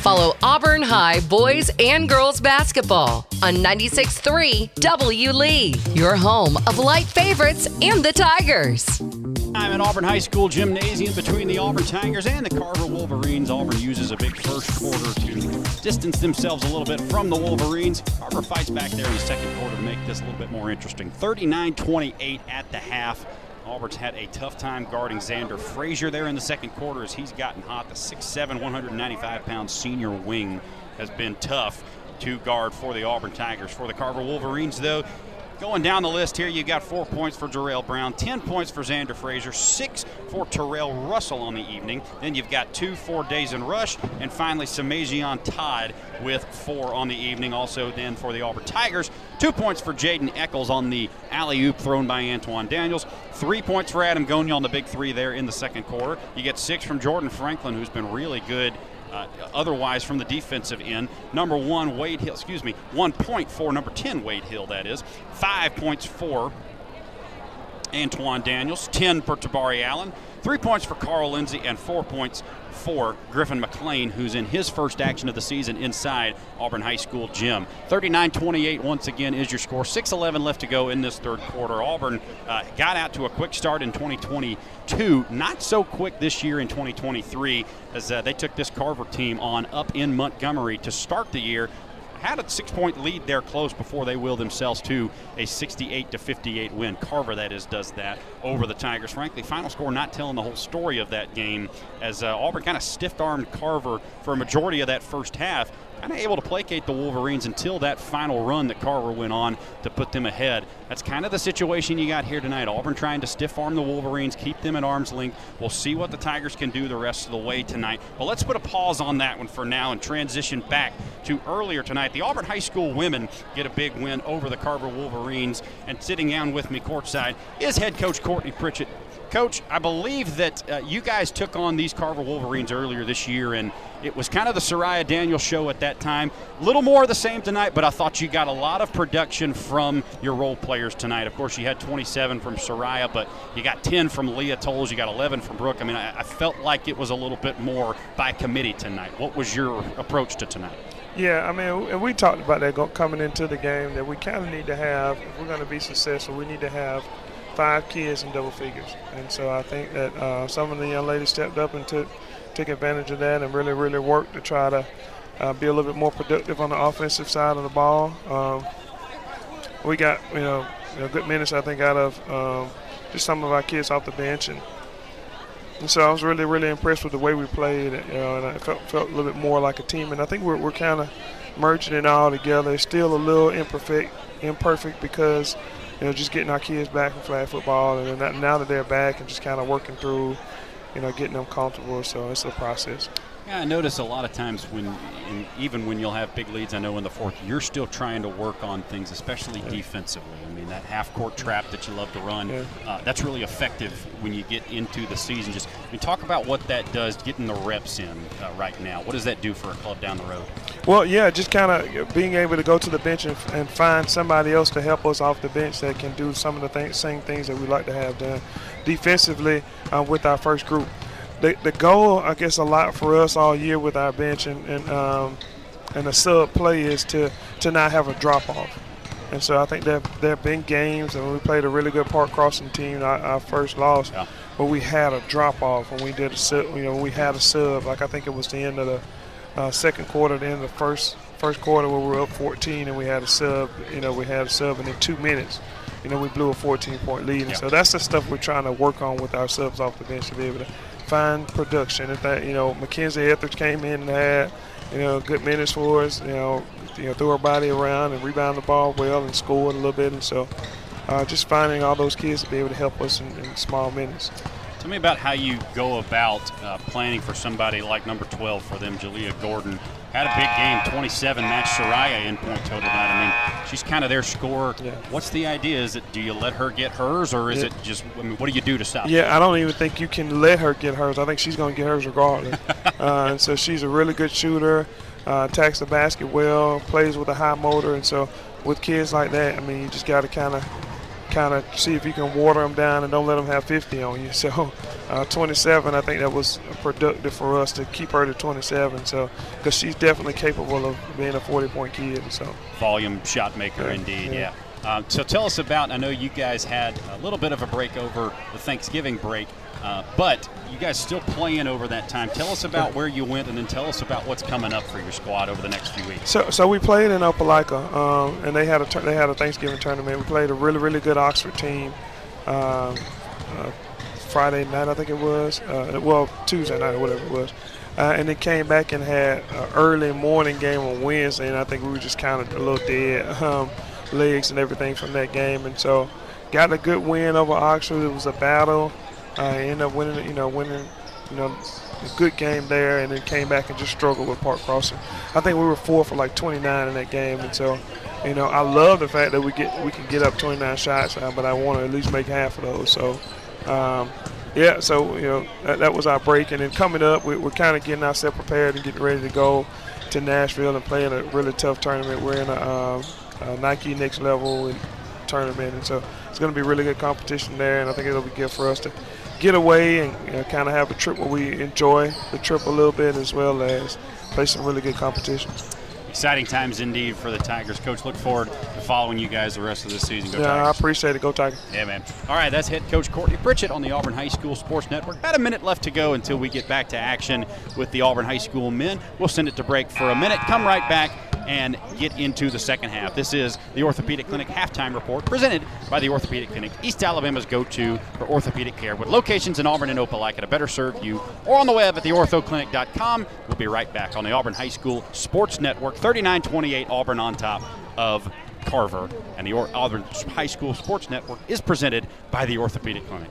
Follow Auburn High boys and girls basketball on 96.3 W Lee, your home of light favorites and the Tigers. I'm at Auburn High School gymnasium between the Auburn Tigers and the Carver Wolverines. Auburn uses a big first quarter to distance themselves a little bit from the Wolverines. Carver fights back there in the second quarter to make this a little bit more interesting. 39 28 at the half. Auburn's had a tough time guarding Xander Frazier there in the second quarter as he's gotten hot. The 6'7, 195 pound senior wing has been tough to guard for the Auburn Tigers. For the Carver Wolverines, though, Going down the list here, you've got four points for Jarrell Brown, 10 points for Xander Frazier, six for Terrell Russell on the evening. Then you've got two for Dazen Rush, and finally Samajian Todd with four on the evening. Also, then for the Auburn Tigers, two points for Jaden Eccles on the alley oop thrown by Antoine Daniels, three points for Adam Gonya on the big three there in the second quarter. You get six from Jordan Franklin, who's been really good uh, otherwise, from the defensive end, number one, Wade Hill, excuse me, one point for number 10, Wade Hill, that is. Five points for Antoine Daniels, 10 for Tabari Allen, three points for Carl Lindsay, and four points for Griffin McLean, who's in his first action of the season inside Auburn High School gym. 39 28 once again is your score. 6 11 left to go in this third quarter. Auburn uh, got out to a quick start in 2022, not so quick this year in 2023, as uh, they took this Carver team on up in Montgomery to start the year had a six point lead there close before they will themselves to a 68 to 58 win. Carver, that is, does that over the Tigers. Frankly, final score not telling the whole story of that game as uh, Auburn kind of stiff armed Carver for a majority of that first half kind of able to placate the Wolverines until that final run that Carver went on to put them ahead. That's kind of the situation you got here tonight. Auburn trying to stiff arm the Wolverines, keep them at arm's length. We'll see what the Tigers can do the rest of the way tonight. But let's put a pause on that one for now and transition back to earlier tonight. The Auburn High School women get a big win over the Carver Wolverines. And sitting down with me courtside is head coach Courtney Pritchett. Coach, I believe that uh, you guys took on these Carver Wolverines earlier this year, and it was kind of the Soraya Daniel show at that time. A little more of the same tonight, but I thought you got a lot of production from your role players tonight. Of course, you had 27 from Soraya, but you got 10 from Leah Tolles, you got 11 from Brooke. I mean, I, I felt like it was a little bit more by committee tonight. What was your approach to tonight? Yeah, I mean, and we talked about that coming into the game that we kind of need to have, if we're going to be successful, we need to have – five kids in double figures. And so I think that uh, some of the young ladies stepped up and took took advantage of that and really, really worked to try to uh, be a little bit more productive on the offensive side of the ball. Um, we got you know, know, good minutes I think out of um, just some of our kids off the bench and. And so I was really, really impressed with the way we played, you know, and I felt, felt a little bit more like a team. And I think we're, we're kind of merging it all together. It's still a little imperfect, imperfect because you know, just getting our kids back from flag football, and now that they're back and just kind of working through, you know, getting them comfortable. So it's a process. Yeah, I notice a lot of times when, even when you'll have big leads, I know in the fourth, you're still trying to work on things, especially yeah. defensively. I mean, that half-court trap that you love to run, yeah. uh, that's really effective when you get into the season. Just I mean, talk about what that does, getting the reps in uh, right now. What does that do for a club down the road? Well, yeah, just kind of being able to go to the bench and, and, find somebody else to help us off the bench that can do some of the th- same things that we like to have done defensively uh, with our first group the, the goal, I guess, a lot for us all year with our bench and and, um, and the sub play is to to not have a drop off. And so I think there there have been games, and we played a really good park crossing team, our, our first loss, yeah. but we had a drop off when we did a sub. You know, we had a sub. Like I think it was the end of the uh, second quarter, the end of the first first quarter where we were up 14, and we had a sub. You know, we had a sub, and in two minutes, you know, we blew a 14 point lead. And yeah. so that's the stuff we're trying to work on with our subs off the bench to be able to fine production. If that, you know, Mackenzie Etheridge came in and had, you know, good minutes for us, you know, you know, threw her body around and rebound the ball well and scored a little bit. And so uh, just finding all those kids to be able to help us in, in small minutes. Tell me about how you go about uh, planning for somebody like number 12 for them, Jalea Gordon. Had a big game, 27, matched Soraya in point total tonight. I mean, she's kind of their scorer. Yeah. What's the idea? Is it do you let her get hers, or is Yeah. it just? I mean, what do you do to stop? Yeah, I don't even think you can let her get hers. I think she's going to get hers regardless. uh, and so she's a really good shooter, uh, attacks the basket well, plays with a high motor, and so with kids like that, I mean, you just got to kind of kind of see if you can water them down and don't let them have 50 on you. So, uh, 27, I think that was productive for us to keep her to 27. So, because she's definitely capable of being a 40 point kid. So, volume shot maker Yeah, indeed. yeah. Yeah. Um, so tell us about. I know you guys had a little bit of a break over the Thanksgiving break, uh, but you guys still playing over that time. Tell us about where you went, and then tell us about what's coming up for your squad over the next few weeks. So, so we played in Opelika, um, and they had a they had a Thanksgiving tournament. We played a really really good Oxford team. Um, uh, Friday night, I think it was. Uh, well, Tuesday night or whatever it was. Uh, and then came back and had an early morning game on Wednesday, and I think we were just kind of a little dead um, legs and everything from that game. And so, got a good win over Oxford. It was a battle. Uh, ended up winning, you know, winning, you know, a good game there, and then came back and just struggled with Park Crossing. I think we were four for like 29 in that game, and so, you know, I love the fact that we get we can get up 29 shots, but I want to at least make half of those. So, um, yeah, so you know that, that was our break, and then coming up, we, we're kind of getting ourselves prepared and getting ready to go to Nashville and play in a really tough tournament. We're in a, um, a Nike Next Level tournament, and so it's going to be really good competition there, and I think it'll be good for us to get away and you know, kind of have a trip where we enjoy the trip a little bit as well as play some really good competitions. Exciting times indeed for the Tigers. Coach, look forward to following you guys the rest of the season. Go yeah, Tigers. I appreciate it. Go Tigers. Yeah, man. All right, that's head coach Courtney Pritchett on the Auburn High School Sports Network. About a minute left to go until we get back to action with the Auburn High School men. We'll send it to break for a minute, come right back, and get into the second half. This is the Orthopedic Clinic halftime report presented by the Orthopedic Clinic, East Alabama's go to for orthopedic care with locations in Auburn and Opelika to better serve you or on the web at theorthoclinic.com. We'll be right back on the Auburn High School Sports Network, 3928 Auburn on top of Carver. And the Auburn High School Sports Network is presented by the Orthopedic Clinic.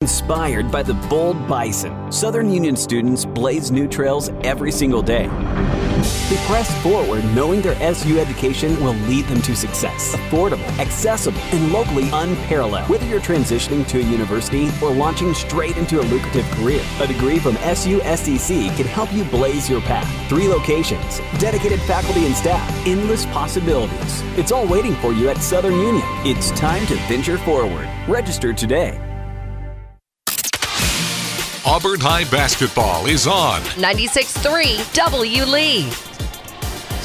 Inspired by the bold bison, Southern Union students blaze new trails every single day. They press forward knowing their SU education will lead them to success. Affordable, accessible, and locally unparalleled. Whether you're transitioning to a university or launching straight into a lucrative career, a degree from SU SCC can help you blaze your path. Three locations, dedicated faculty and staff, endless possibilities. It's all waiting for you at Southern Union. It's time to venture forward. Register today. Auburn High basketball is on. 96.3 W Lee.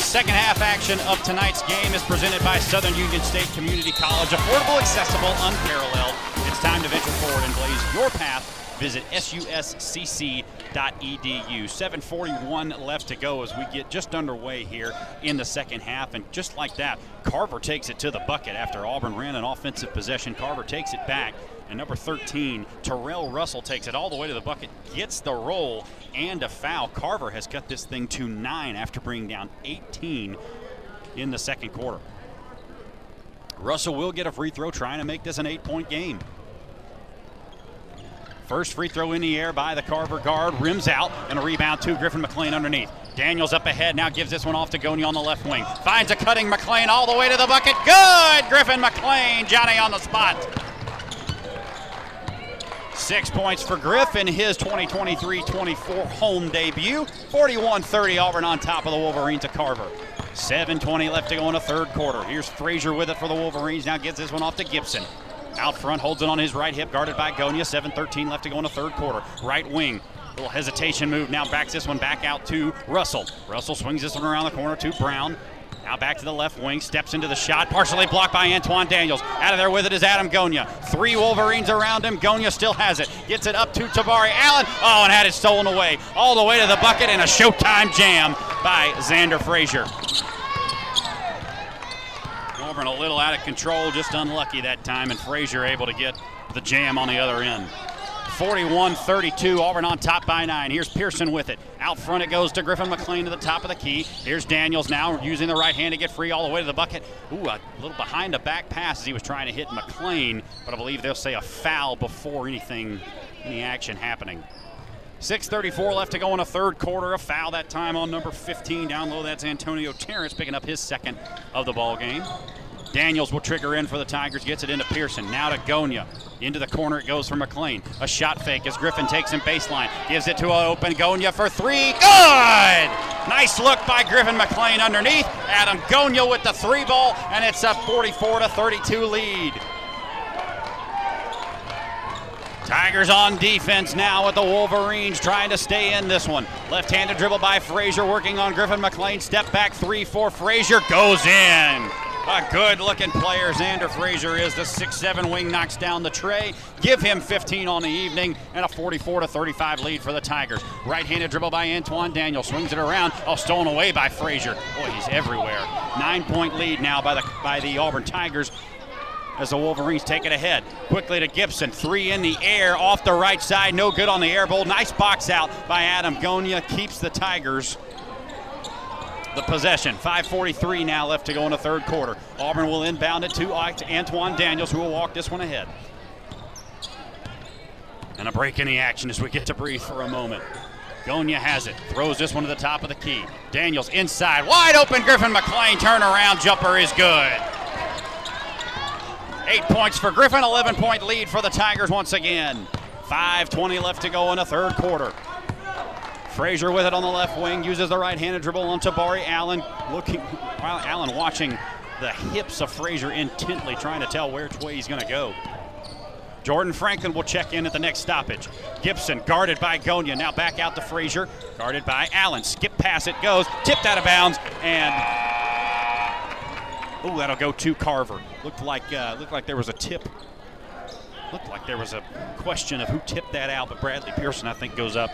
Second half action of tonight's game is presented by Southern Union State Community College. Affordable, accessible, unparalleled. It's time to venture forward and blaze your path. Visit suscc.edu. 741 left to go as we get just underway here in the second half. And just like that, Carver takes it to the bucket after Auburn ran an offensive possession. Carver takes it back. And number 13, Terrell Russell takes it all the way to the bucket, gets the roll and a foul. Carver has cut this thing to nine after bringing down 18 in the second quarter. Russell will get a free throw, trying to make this an eight point game. First free throw in the air by the Carver guard, rims out, and a rebound to Griffin McLean underneath. Daniels up ahead, now gives this one off to Goni on the left wing. Finds a cutting McLean all the way to the bucket. Good! Griffin McLean, Johnny on the spot. Six points for Griffin, in his 2023-24 home debut. 41-30 Auburn on top of the Wolverines to Carver. 7.20 left to go in the third quarter. Here's Frazier with it for the Wolverines. Now gets this one off to Gibson. Out front, holds it on his right hip, guarded by Gonia. 7.13 left to go in the third quarter. Right wing, little hesitation move. Now backs this one back out to Russell. Russell swings this one around the corner to Brown. Now back to the left wing, steps into the shot, partially blocked by Antoine Daniels. Out of there with it is Adam Gonia. Three Wolverines around him. Gonia still has it. Gets it up to Tabari Allen. Oh, and had it stolen away. All the way to the bucket and a showtime jam by Xander Frazier. Auburn a little out of control, just unlucky that time, and Frazier able to get the jam on the other end. 41 32. Auburn on top by nine. Here's Pearson with it. Out front it goes to Griffin McLean to the top of the key. Here's Daniels now using the right hand to get free all the way to the bucket. Ooh, a little behind the back pass as he was trying to hit McLean, but I believe they'll say a foul before anything, any action happening. 6.34 left to go in a third quarter. A foul that time on number 15 down low. That's Antonio Terrence picking up his second of the ball game. Daniels will trigger in for the Tigers, gets it into Pearson. Now to Gonia. Into the corner it goes for McLean. A shot fake as Griffin takes him baseline. Gives it to an open Gonia for three. Good! Nice look by Griffin McLean underneath. Adam Gonia with the three ball, and it's a 44 to 32 lead. Tigers on defense now with the Wolverines trying to stay in this one. Left-handed dribble by Frazier working on Griffin McLean. Step back three for Frazier goes in. A good looking player, Xander Frazier is. The 6'7 wing knocks down the tray. Give him 15 on the evening and a 44 to 35 lead for the Tigers. Right handed dribble by Antoine Daniel. Swings it around. all stolen away by Frazier. Boy, he's everywhere. Nine point lead now by the by the Auburn Tigers as the Wolverines take it ahead. Quickly to Gibson. Three in the air off the right side. No good on the air bowl. Nice box out by Adam Gonia. Keeps the Tigers the possession. 5.43 now left to go in the third quarter. Auburn will inbound it to Antoine Daniels, who will walk this one ahead. And a break in the action as we get to breathe for a moment. Gonia has it, throws this one to the top of the key. Daniels inside, wide open. Griffin McLean turnaround jumper is good. Eight points for Griffin, 11 point lead for the Tigers once again. 5.20 left to go in the third quarter. Frazier with it on the left wing, uses the right-handed dribble on Tabari Allen, looking while Allen watching the hips of Frazier intently, trying to tell which way he's going to go. Jordan Franklin will check in at the next stoppage. Gibson guarded by Gonia, now back out to Frazier, guarded by Allen. Skip pass it goes, tipped out of bounds, and oh, that'll go to Carver. Looked like uh, looked like there was a tip. Looked like there was a question of who tipped that out, but Bradley Pearson I think goes up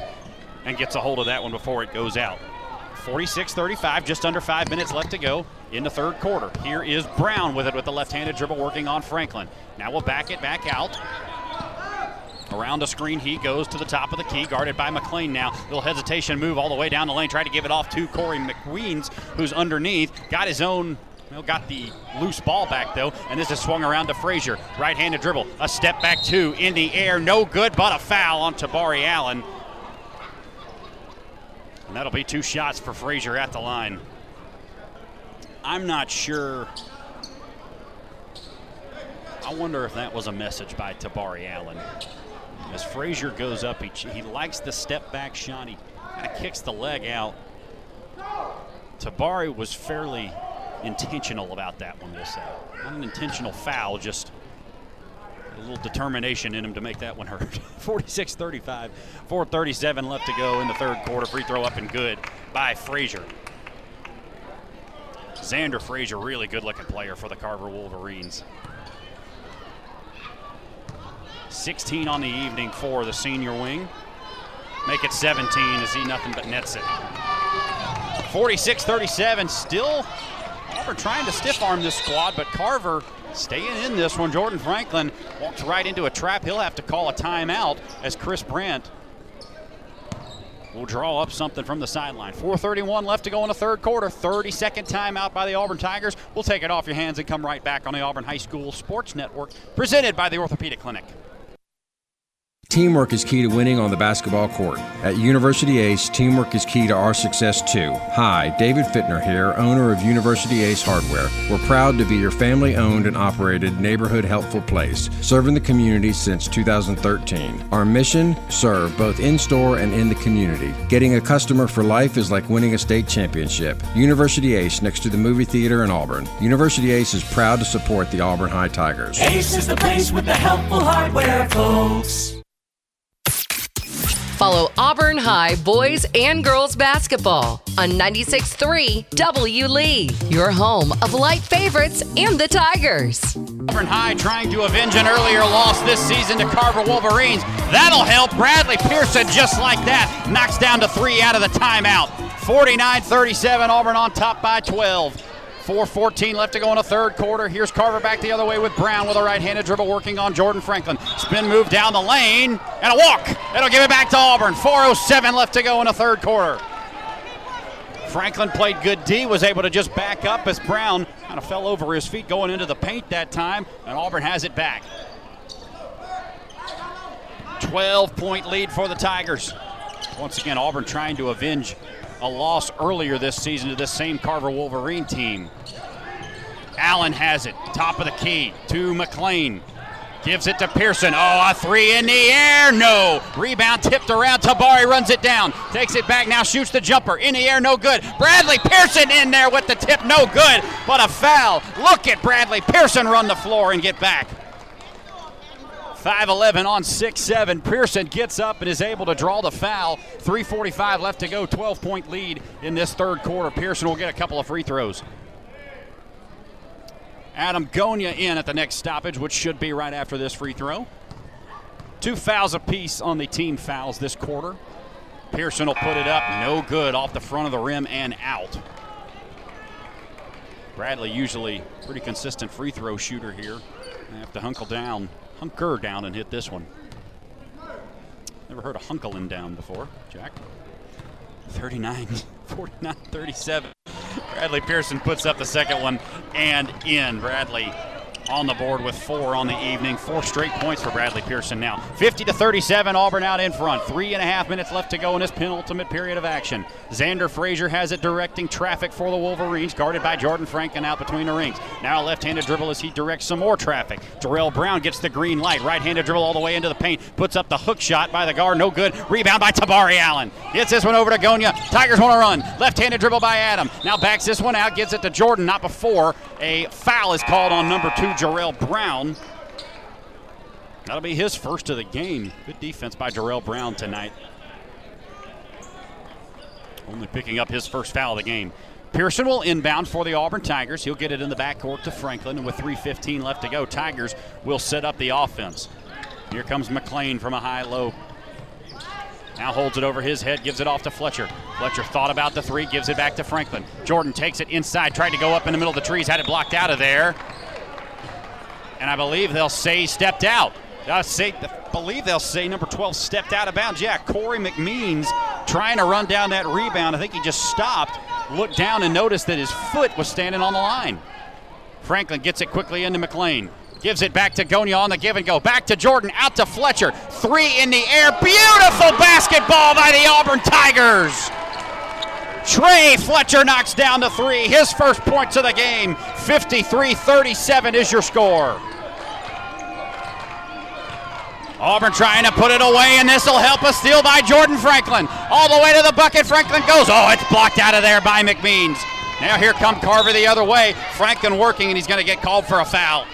and gets a hold of that one before it goes out. 46 35, just under five minutes left to go in the third quarter. Here is Brown with it with the left handed dribble working on Franklin. Now we'll back it back out. Around the screen, he goes to the top of the key, guarded by McLean now. Little hesitation move all the way down the lane, try to give it off to Corey McQueens, who's underneath. Got his own well, got the loose ball back though, and this is swung around to Frazier. Right-handed dribble, a step back two in the air, no good, but a foul on Tabari Allen. And that'll be two shots for Frazier at the line. I'm not sure. I wonder if that was a message by Tabari Allen. As Frazier goes up, he, he likes the step back shot. He kind of kicks the leg out. Tabari was fairly intentional about that one, we'll say. Not an intentional foul, just a little determination in him to make that one hurt. 46 35, 437 left to go in the third quarter. Free throw up and good by Frazier. Xander Frazier, really good looking player for the Carver Wolverines. 16 on the evening for the senior wing. Make it 17 as he nothing but nets it. 46 37, still Auburn trying to stiff arm this squad, but Carver staying in this one. Jordan Franklin walks right into a trap. He'll have to call a timeout as Chris Brandt will draw up something from the sideline. 4.31 left to go in the third quarter. 30 second timeout by the Auburn Tigers. We'll take it off your hands and come right back on the Auburn High School Sports Network, presented by the Orthopedic Clinic. Teamwork is key to winning on the basketball court. At University Ace, teamwork is key to our success too. Hi, David Fittner here, owner of University Ace Hardware. We're proud to be your family owned and operated neighborhood helpful place, serving the community since 2013. Our mission serve both in store and in the community. Getting a customer for life is like winning a state championship. University Ace, next to the movie theater in Auburn. University Ace is proud to support the Auburn High Tigers. Ace is the place with the helpful hardware, folks. Follow Auburn High boys and girls basketball on 96.3 W Lee, your home of light favorites and the Tigers. Auburn High trying to avenge an earlier loss this season to Carver Wolverines. That'll help. Bradley Pearson, just like that, knocks down to three out of the timeout. 49 37, Auburn on top by 12. 4.14 left to go in the third quarter. Here's Carver back the other way with Brown with a right handed dribble working on Jordan Franklin. Spin move down the lane and a walk. It'll give it back to Auburn. 4.07 left to go in the third quarter. Franklin played good D, was able to just back up as Brown kind of fell over his feet going into the paint that time, and Auburn has it back. 12 point lead for the Tigers. Once again, Auburn trying to avenge a loss earlier this season to this same Carver Wolverine team. Allen has it, top of the key to McLean. Gives it to Pearson. Oh, a three in the air. No. Rebound tipped around. Tabari runs it down. Takes it back now. Shoots the jumper. In the air. No good. Bradley Pearson in there with the tip. No good. But a foul. Look at Bradley Pearson run the floor and get back. 5'11 on 6'7. Pearson gets up and is able to draw the foul. 3.45 left to go. 12 point lead in this third quarter. Pearson will get a couple of free throws. Adam Gonia in at the next stoppage, which should be right after this free throw. Two fouls apiece on the team fouls this quarter. Pearson will put it up. No good off the front of the rim and out. Bradley usually pretty consistent free throw shooter here. They have to hunkle down, hunker down and hit this one. Never heard of hunkling down before, Jack. 39, 49, 37. Bradley Pearson puts up the second one and in. Bradley on the board with four on the evening. Four straight points for Bradley Pearson now. 50 to 37, Auburn out in front. Three and a half minutes left to go in this penultimate period of action. Xander Frazier has it directing traffic for the Wolverines, guarded by Jordan Franklin out between the rings. Now a left-handed dribble as he directs some more traffic. Jarrell Brown gets the green light. Right-handed dribble all the way into the paint. Puts up the hook shot by the guard. No good. Rebound by Tabari Allen. Gets this one over to Gonia. Tigers want to run. Left-handed dribble by Adam. Now backs this one out. Gives it to Jordan. Not before a foul is called on number two, Jarrell Brown. That'll be his first of the game. Good defense by Jarrell Brown tonight. Only picking up his first foul of the game. Pearson will inbound for the Auburn Tigers. He'll get it in the backcourt to Franklin, and with 3.15 left to go, Tigers will set up the offense. Here comes McLean from a high low. Now holds it over his head, gives it off to Fletcher. Fletcher thought about the three, gives it back to Franklin. Jordan takes it inside, tried to go up in the middle of the trees, had it blocked out of there. And I believe they'll say stepped out. I say, believe they'll say number 12 stepped out of bounds. Yeah, Corey McMeans trying to run down that rebound. I think he just stopped, looked down, and noticed that his foot was standing on the line. Franklin gets it quickly into McLean. Gives it back to Gonia on the give and go. Back to Jordan, out to Fletcher. Three in the air. Beautiful basketball by the Auburn Tigers. Trey Fletcher knocks down the three. His first points of the game. 53 37 is your score. Auburn trying to put it away, and this will help a steal by Jordan Franklin. All the way to the bucket. Franklin goes. Oh, it's blocked out of there by McMeans. Now here come Carver the other way. Franklin working, and he's going to get called for a foul.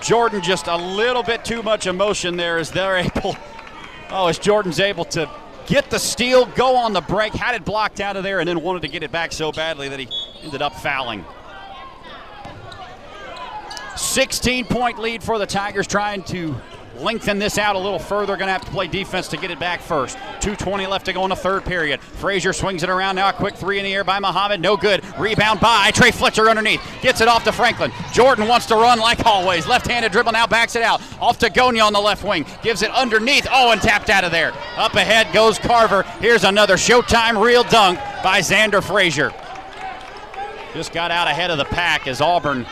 Jordan just a little bit too much emotion there as they're able. Oh, as Jordan's able to get the steal, go on the break, had it blocked out of there, and then wanted to get it back so badly that he ended up fouling. 16 point lead for the Tigers, trying to lengthen this out a little further. Going to have to play defense to get it back first. 2.20 left to go in the third period. Frazier swings it around now. A quick three in the air by Muhammad. No good. Rebound by Trey Fletcher underneath. Gets it off to Franklin. Jordan wants to run like always. Left handed dribble now backs it out. Off to Gonia on the left wing. Gives it underneath. Oh, and tapped out of there. Up ahead goes Carver. Here's another Showtime real dunk by Xander Frazier. Just got out ahead of the pack as Auburn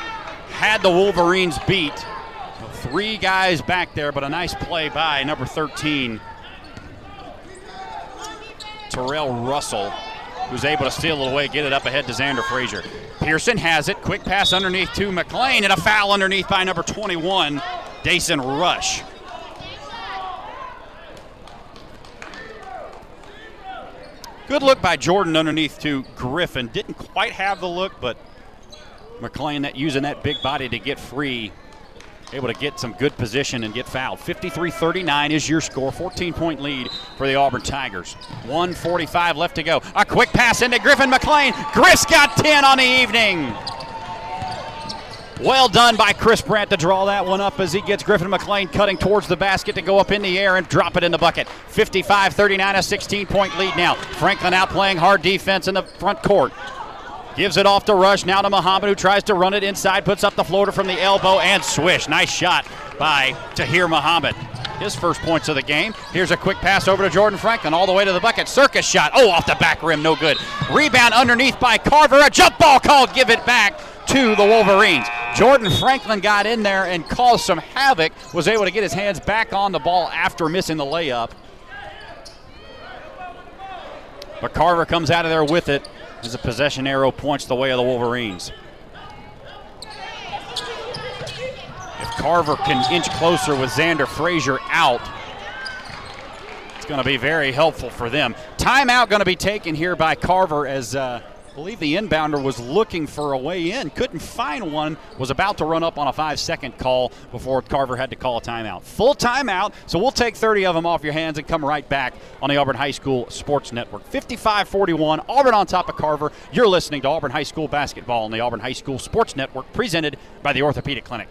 had the Wolverines beat. Three guys back there, but a nice play by number 13, Terrell Russell, who's able to steal it away, get it up ahead to Xander Frazier. Pearson has it. Quick pass underneath to McLean, and a foul underneath by number 21, Dazen Rush. Good look by Jordan underneath to Griffin. Didn't quite have the look, but McLean that using that big body to get free able to get some good position and get fouled. 53 39 is your score. 14 point lead for the Auburn Tigers. 145 left to go. A quick pass into Griffin McLean. Griff's got 10 on the evening. Well done by Chris Brandt to draw that one up as he gets Griffin McLean cutting towards the basket to go up in the air and drop it in the bucket. 55 39, a 16 point lead now. Franklin out playing hard defense in the front court. Gives it off to Rush. Now to Muhammad, who tries to run it inside, puts up the floater from the elbow and swish. Nice shot by Tahir Muhammad. His first points of the game. Here's a quick pass over to Jordan Franklin, all the way to the bucket. Circus shot. Oh, off the back rim, no good. Rebound underneath by Carver. A jump ball called. Give it back to the Wolverines. Jordan Franklin got in there and caused some havoc, was able to get his hands back on the ball after missing the layup. But Carver comes out of there with it as a possession arrow points the way of the Wolverines. If Carver can inch closer with Xander Frazier out, it's going to be very helpful for them. Timeout going to be taken here by Carver as uh, I believe the inbounder was looking for a way in, couldn't find one, was about to run up on a five second call before Carver had to call a timeout. Full timeout, so we'll take 30 of them off your hands and come right back on the Auburn High School Sports Network. 55 41, Auburn on top of Carver. You're listening to Auburn High School basketball on the Auburn High School Sports Network, presented by the Orthopedic Clinic.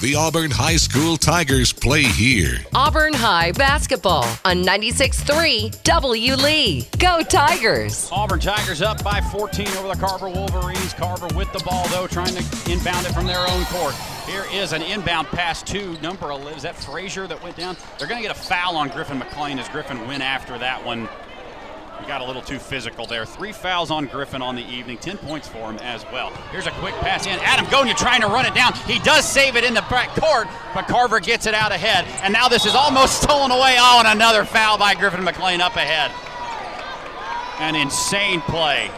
The Auburn High School Tigers play here. Auburn High basketball on 96.3 W. Lee. Go Tigers! Auburn Tigers up by 14 over the Carver Wolverines. Carver with the ball, though, trying to inbound it from their own court. Here is an inbound pass to number 11. Is that Frazier that went down? They're going to get a foul on Griffin McLean as Griffin went after that one. Got a little too physical there. Three fouls on Griffin on the evening, 10 points for him as well. Here's a quick pass in. Adam Gonia trying to run it down. He does save it in the back court, but Carver gets it out ahead. And now this is almost stolen away. Oh, and another foul by Griffin McLean up ahead. An insane play.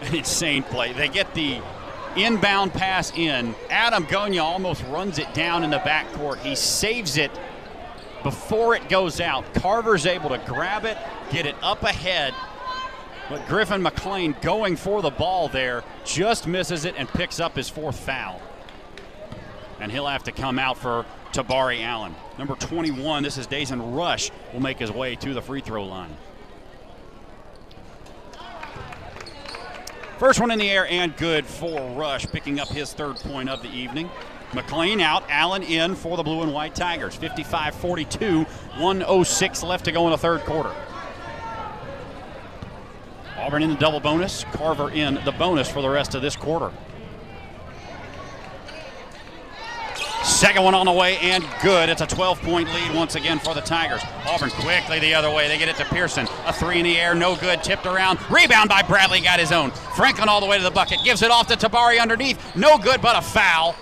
An insane play. They get the inbound pass in. Adam Gonia almost runs it down in the backcourt. He saves it before it goes out. Carver's able to grab it, get it up ahead. But Griffin McLean going for the ball there just misses it and picks up his fourth foul. And he'll have to come out for Tabari Allen. Number 21, this is Dazen Rush, will make his way to the free throw line. First one in the air and good for Rush, picking up his third point of the evening. McLean out, Allen in for the blue and white Tigers. 55 42, 106 left to go in the third quarter. Auburn in the double bonus, Carver in the bonus for the rest of this quarter. Second one on the way and good. It's a 12 point lead once again for the Tigers. Auburn quickly the other way. They get it to Pearson. A three in the air, no good. Tipped around. Rebound by Bradley, got his own. Franklin all the way to the bucket. Gives it off to Tabari underneath. No good, but a foul.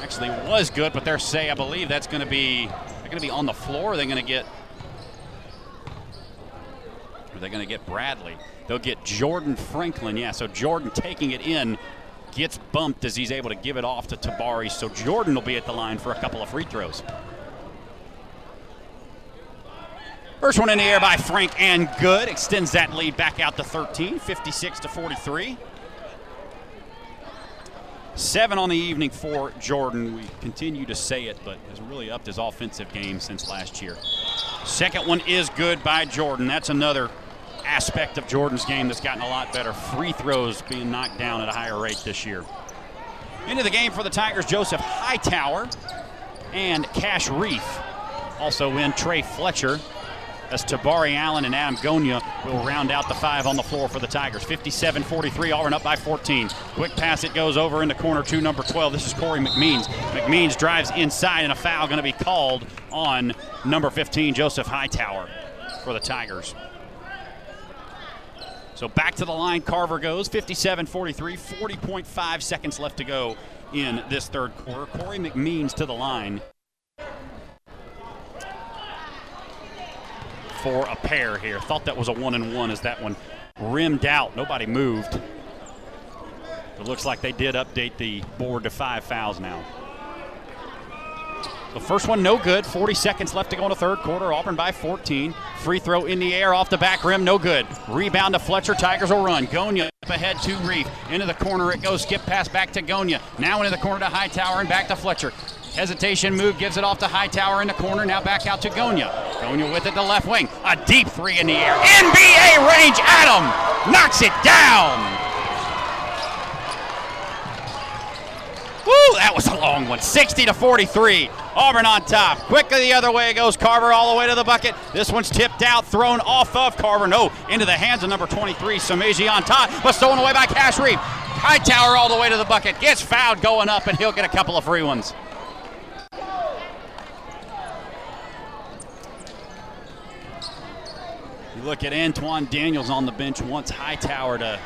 Actually was good, but they're say I believe that's going to be they're going to be on the floor. They're going to get are they going to get Bradley? They'll get Jordan Franklin. Yeah, so Jordan taking it in gets bumped as he's able to give it off to Tabari. So Jordan will be at the line for a couple of free throws. First one in the air by Frank and good. Extends that lead back out to 13, 56 to 43. Seven on the evening for Jordan. We continue to say it, but has really upped his offensive game since last year. Second one is good by Jordan. That's another aspect of Jordan's game that's gotten a lot better. Free throws being knocked down at a higher rate this year. Into the game for the Tigers, Joseph Hightower and Cash Reef. Also in Trey Fletcher as Tabari Allen and Adam Gonia will round out the five on the floor for the Tigers. 57 43, Auburn up by 14. Quick pass, it goes over in the corner to number 12. This is Corey McMeans. McMeans drives inside, and a foul going to be called on number 15, Joseph Hightower, for the Tigers. So back to the line, Carver goes 57 43, 40.5 seconds left to go in this third quarter. Corey McMeans to the line for a pair here. Thought that was a one and one as that one rimmed out. Nobody moved. It looks like they did update the board to five fouls now. The first one, no good. 40 seconds left to go in the third quarter. Auburn by 14. Free throw in the air off the back rim, no good. Rebound to Fletcher. Tigers will run. Gonya up ahead to Reef. Into the corner it goes. Skip pass back to Gonya. Now into the corner to Hightower and back to Fletcher. Hesitation move gives it off to Hightower in the corner. Now back out to Gonya. Gonya with it to left wing. A deep three in the air. NBA range. Adam knocks it down. Woo, that was a long one. 60 to 43. Auburn on top. Quickly the other way goes Carver all the way to the bucket. This one's tipped out, thrown off of Carver. No, into the hands of number 23, Sameji on top, but stolen away by Cash Reef. Hightower all the way to the bucket. Gets fouled going up, and he'll get a couple of free ones. You look at Antoine Daniels on the bench, wants Hightower to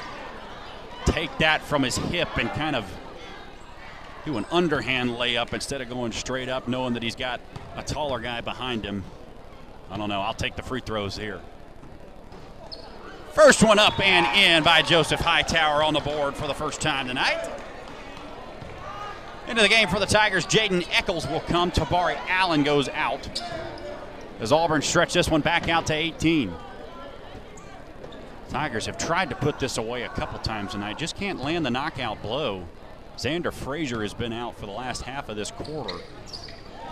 take that from his hip and kind of do an underhand layup instead of going straight up, knowing that he's got a taller guy behind him. I don't know. I'll take the free throws here. First one up and in by Joseph Hightower on the board for the first time tonight. Into the game for the Tigers, Jaden Eccles will come. Tabari Allen goes out. As Auburn stretch this one back out to 18. Tigers have tried to put this away a couple times tonight, just can't land the knockout blow. Xander Frazier has been out for the last half of this quarter.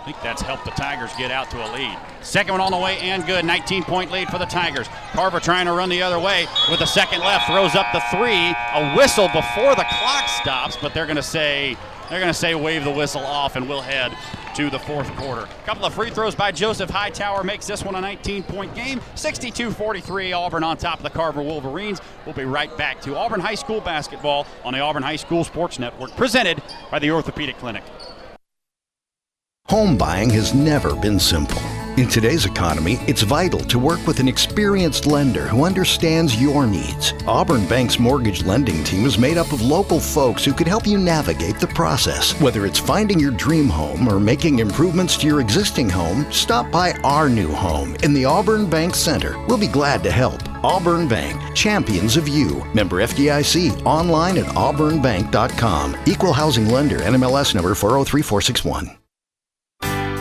I think that's helped the Tigers get out to a lead. Second one on the way and good. 19 point lead for the Tigers. Carver trying to run the other way with a second left. Throws up the three. A whistle before the clock stops, but they're going to say they're going to say wave the whistle off and we'll head to the fourth quarter. A couple of free throws by Joseph Hightower makes this one a 19 point game. 62 43, Auburn on top of the Carver Wolverines. We'll be right back to Auburn High School basketball on the Auburn High School Sports Network, presented by the Orthopedic Clinic. Home buying has never been simple. In today's economy, it's vital to work with an experienced lender who understands your needs. Auburn Bank's mortgage lending team is made up of local folks who can help you navigate the process. Whether it's finding your dream home or making improvements to your existing home, stop by our new home in the Auburn Bank Center. We'll be glad to help. Auburn Bank, champions of you. Member FDIC, online at auburnbank.com. Equal housing lender, NMLS number 403461.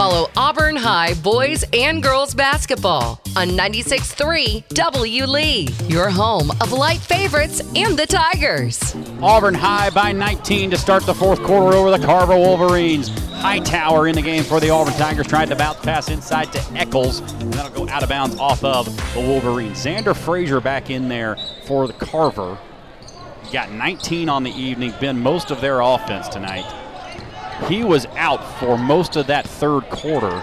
Follow Auburn High boys and girls basketball on 96.3 W. Lee, your home of light favorites and the Tigers. Auburn High by 19 to start the fourth quarter over the Carver Wolverines. Hightower in the game for the Auburn Tigers. Tried to bounce pass inside to Eccles, and that'll go out of bounds off of the Wolverines. Xander Frazier back in there for the Carver. Got 19 on the evening, been most of their offense tonight. He was out for most of that third quarter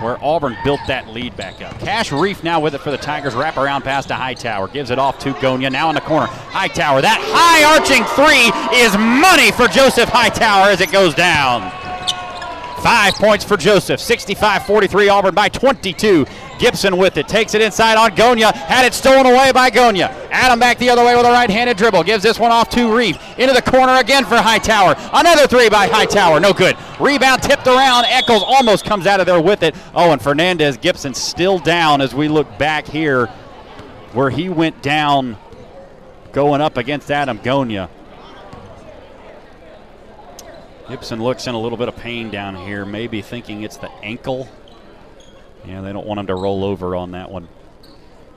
where Auburn built that lead back up. Cash Reef now with it for the Tigers. Wrap around pass to Hightower. Gives it off to Gonya. Now in the corner. Hightower. That high arching three is money for Joseph Hightower as it goes down. Five points for Joseph. 65 43 Auburn by 22. Gibson with it. Takes it inside on Gonya. Had it stolen away by Gonya. Adam back the other way with a right handed dribble. Gives this one off to Reeve. Into the corner again for Hightower. Another three by Hightower. No good. Rebound tipped around. Eccles almost comes out of there with it. Oh, and Fernandez Gibson still down as we look back here where he went down going up against Adam Gonya. Gibson looks in a little bit of pain down here, maybe thinking it's the ankle. Yeah, they don't want him to roll over on that one.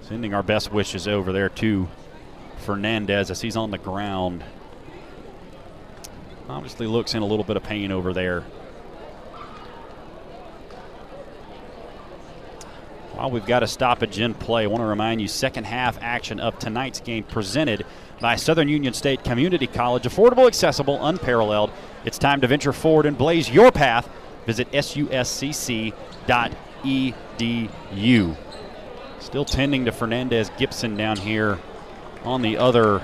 Sending our best wishes over there to Fernandez as he's on the ground. Obviously looks in a little bit of pain over there. While we've got a stoppage in play, I want to remind you second half action of tonight's game presented by Southern Union State Community College. Affordable, accessible, unparalleled. It's time to venture forward and blaze your path. Visit suscc.edu. Still tending to Fernandez Gibson down here on the other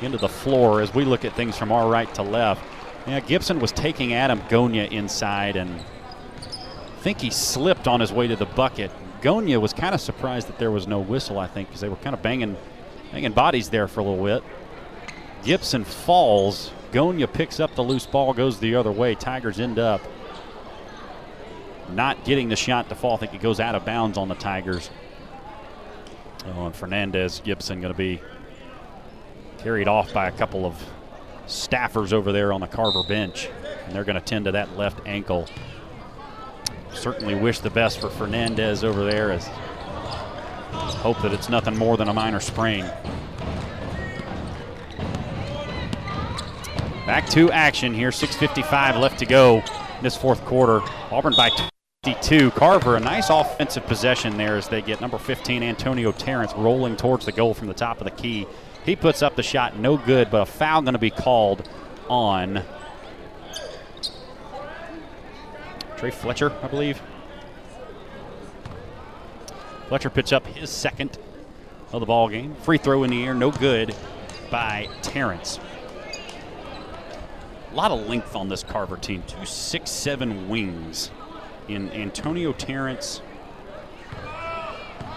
end of the floor as we look at things from our right to left. Yeah, Gibson was taking Adam Gonya inside and I think he slipped on his way to the bucket. Gonya was kind of surprised that there was no whistle, I think, because they were kind of banging, banging bodies there for a little bit. Gibson falls. Gonya picks up the loose ball, goes the other way. Tigers end up not getting the shot to fall. I think it goes out of bounds on the Tigers. Oh, and Fernandez Gibson going to be carried off by a couple of staffers over there on the Carver bench, and they're going to tend to that left ankle. Certainly wish the best for Fernandez over there as hope that it's nothing more than a minor sprain. Back to action here, 6.55 left to go in this fourth quarter. Auburn by 52. Carver, a nice offensive possession there as they get number 15, Antonio Terrence, rolling towards the goal from the top of the key. He puts up the shot, no good, but a foul going to be called on Trey Fletcher, I believe. Fletcher puts up his second of the ball game. Free throw in the air, no good by Terrence. A lot of length on this Carver team. Two six seven wings in Antonio Terrence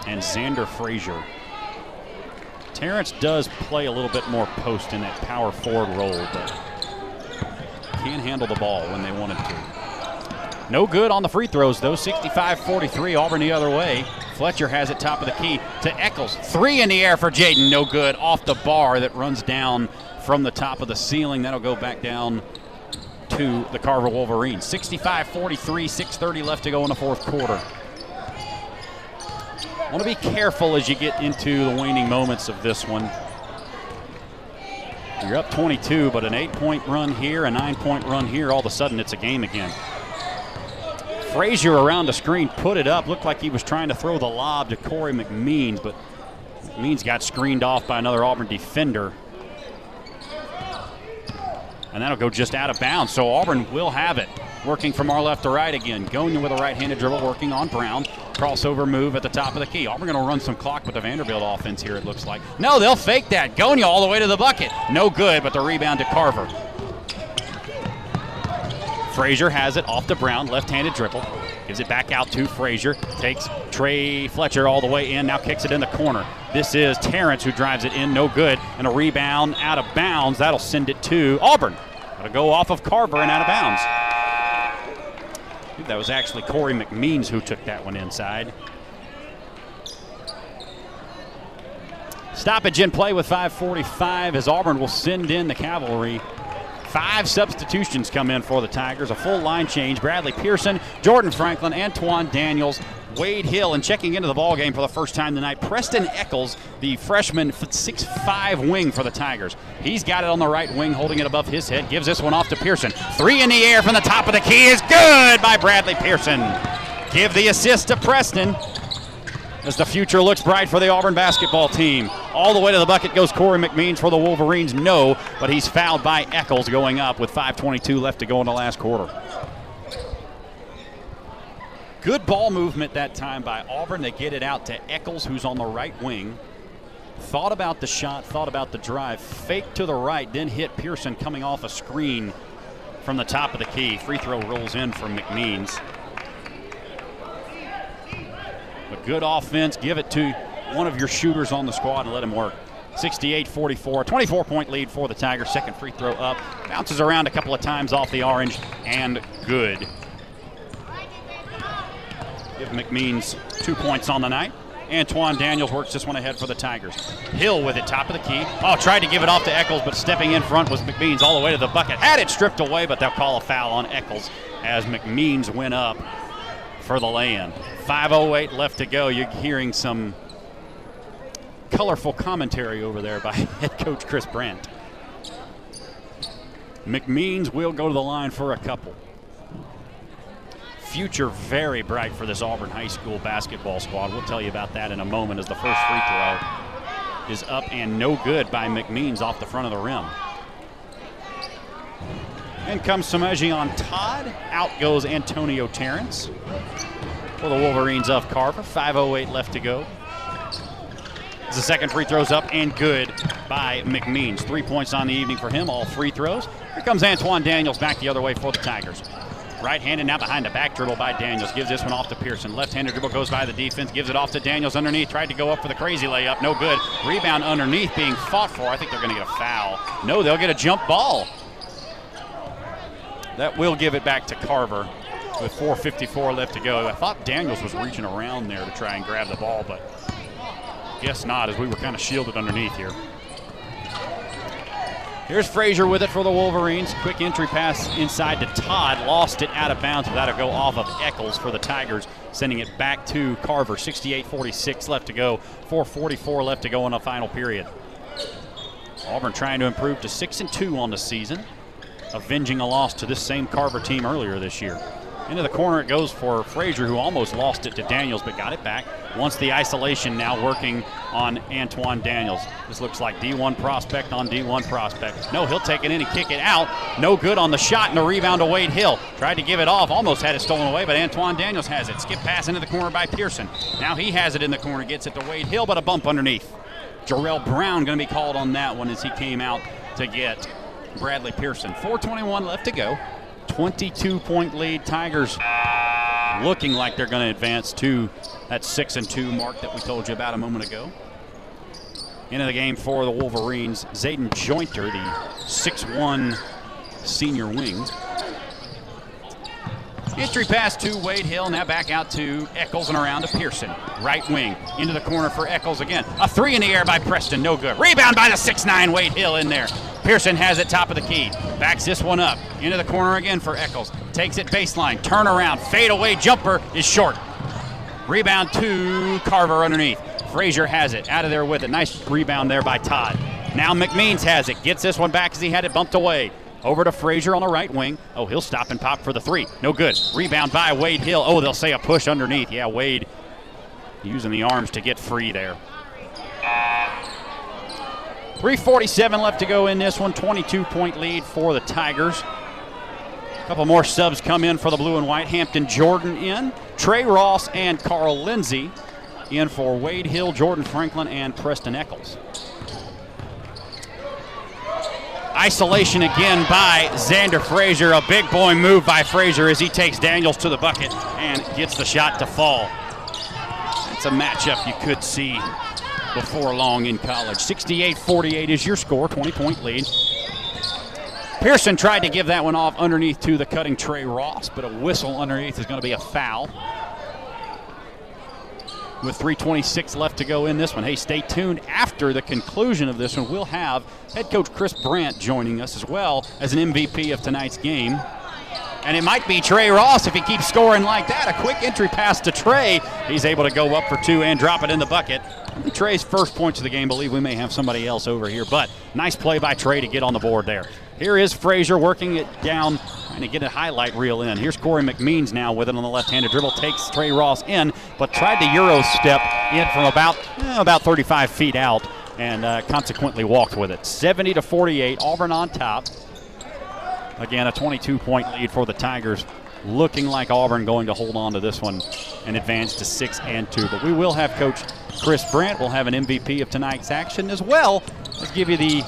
and Xander Frazier. Terrence does play a little bit more post in that power forward role, but can handle the ball when they wanted to. No good on the free throws, though. 65 43, Auburn the other way. Fletcher has it top of the key to Eccles. Three in the air for Jaden. No good. Off the bar that runs down from the top of the ceiling. That'll go back down to the Carver Wolverines. 65 43, 6.30 left to go in the fourth quarter. Want to be careful as you get into the waning moments of this one. You're up 22, but an eight point run here, a nine point run here, all of a sudden it's a game again. Frazier around the screen put it up. Looked like he was trying to throw the lob to Corey McMeans, but McMeans got screened off by another Auburn defender. And that'll go just out of bounds. So Auburn will have it. Working from our left to right again. Gonya with a right handed dribble working on Brown. Crossover move at the top of the key. Auburn going to run some clock with the Vanderbilt offense here, it looks like. No, they'll fake that. Gonya all the way to the bucket. No good, but the rebound to Carver. Frazier has it off to Brown, left-handed dribble. Gives it back out to Frazier. Takes Trey Fletcher all the way in. Now kicks it in the corner. This is Terrence who drives it in. No good. And a rebound out of bounds. That'll send it to Auburn. That'll go off of Carver and out of bounds. That was actually Corey McMeans who took that one inside. Stoppage in play with 5:45 as Auburn will send in the cavalry. Five substitutions come in for the Tigers. A full line change. Bradley Pearson, Jordan Franklin, Antoine Daniels, Wade Hill, and checking into the ball game for the first time tonight, Preston Eccles, the freshman six-five wing for the Tigers. He's got it on the right wing, holding it above his head. Gives this one off to Pearson. Three in the air from the top of the key is good by Bradley Pearson. Give the assist to Preston as the future looks bright for the Auburn basketball team. All the way to the bucket goes Corey McMeans for the Wolverines. No, but he's fouled by Eccles going up with 5.22 left to go in the last quarter. Good ball movement that time by Auburn. They get it out to Eccles, who's on the right wing. Thought about the shot, thought about the drive. Fake to the right, then hit Pearson coming off a screen from the top of the key. Free throw rolls in from McMeans. But good offense. Give it to one of your shooters on the squad and let him work. 68-44, 24-point lead for the Tigers. Second free throw up. Bounces around a couple of times off the orange and good. Give McMeans two points on the night. Antoine Daniels works this one ahead for the Tigers. Hill with it, top of the key. Oh, tried to give it off to Eccles, but stepping in front was McMeans all the way to the bucket. Had it stripped away, but they'll call a foul on Eccles as McMeans went up for the lay-in. 5.08 left to go. You're hearing some colorful commentary over there by head coach Chris Brandt. McMeans will go to the line for a couple. future very bright for this Auburn High School basketball squad. We'll tell you about that in a moment as the first free throw is up and no good by McMeans off the front of the rim. In comes Sameji on Todd. Out goes Antonio Terrence for the Wolverines of Carver. 5.08 left to go. As the second free throw's up and good by McMeans. Three points on the evening for him, all free throws. Here comes Antoine Daniels back the other way for the Tigers. Right handed now behind the back dribble by Daniels. Gives this one off to Pearson. Left handed dribble goes by the defense. Gives it off to Daniels underneath. Tried to go up for the crazy layup. No good. Rebound underneath being fought for. I think they're going to get a foul. No, they'll get a jump ball. That will give it back to Carver with 4.54 left to go. I thought Daniels was reaching around there to try and grab the ball, but guess not as we were kind of shielded underneath here. Here's Frazier with it for the Wolverines. Quick entry pass inside to Todd. Lost it out of bounds. That'll go off of Eccles for the Tigers, sending it back to Carver. 68-46 left to go. 4.44 left to go in the final period. Auburn trying to improve to 6 and 2 on the season avenging a loss to this same Carver team earlier this year. Into the corner it goes for Frazier, who almost lost it to Daniels, but got it back. Once the isolation now working on Antoine Daniels. This looks like D1 prospect on D1 prospect. No, he'll take it in and kick it out. No good on the shot and the rebound to Wade Hill. Tried to give it off, almost had it stolen away, but Antoine Daniels has it. Skip pass into the corner by Pearson. Now he has it in the corner, gets it to Wade Hill, but a bump underneath. Jarrell Brown going to be called on that one as he came out to get Bradley Pearson. 421 left to go. 22 point lead. Tigers looking like they're going to advance to that 6 and 2 mark that we told you about a moment ago. Into the game for the Wolverines, Zayden Jointer, the 6 1 senior wing. Entry pass to Wade Hill, now back out to Eccles and around to Pearson. Right wing, into the corner for Eccles again. A three in the air by Preston, no good. Rebound by the 6'9 Wade Hill in there. Pearson has it top of the key. Backs this one up. Into the corner again for Eccles. Takes it baseline. Turn around. Fade away jumper is short. Rebound to Carver underneath. Frazier has it. Out of there with it. Nice rebound there by Todd. Now McMeans has it. Gets this one back as he had it bumped away. Over to Frazier on the right wing. Oh, he'll stop and pop for the three. No good. Rebound by Wade Hill. Oh, they'll say a push underneath. Yeah, Wade using the arms to get free there. 347 left to go in this one. 22 point lead for the Tigers. A couple more subs come in for the blue and white. Hampton Jordan in. Trey Ross and Carl Lindsay in for Wade Hill, Jordan Franklin, and Preston Eccles. Isolation again by Xander Frazier. A big boy move by Frazier as he takes Daniels to the bucket and gets the shot to fall. It's a matchup you could see before long in college. 68 48 is your score, 20 point lead. Pearson tried to give that one off underneath to the cutting Trey Ross, but a whistle underneath is going to be a foul. With 3.26 left to go in this one. Hey, stay tuned. After the conclusion of this one, we'll have head coach Chris Brandt joining us as well as an MVP of tonight's game. And it might be Trey Ross if he keeps scoring like that. A quick entry pass to Trey. He's able to go up for two and drop it in the bucket. Trey's first points of the game. Believe we may have somebody else over here, but nice play by Trey to get on the board there. Here is Frazier working it down, trying to get a highlight reel in. Here's Corey McMeans now with it on the left-handed dribble. Takes Trey Ross in, but tried to Euro step in from about eh, about 35 feet out, and uh, consequently walked with it. 70 to 48, Auburn on top. Again, a 22-point lead for the Tigers. Looking like Auburn going to hold on to this one and advance to six and two. But we will have Coach Chris Brandt. We'll have an MVP of tonight's action as well. Let's give you the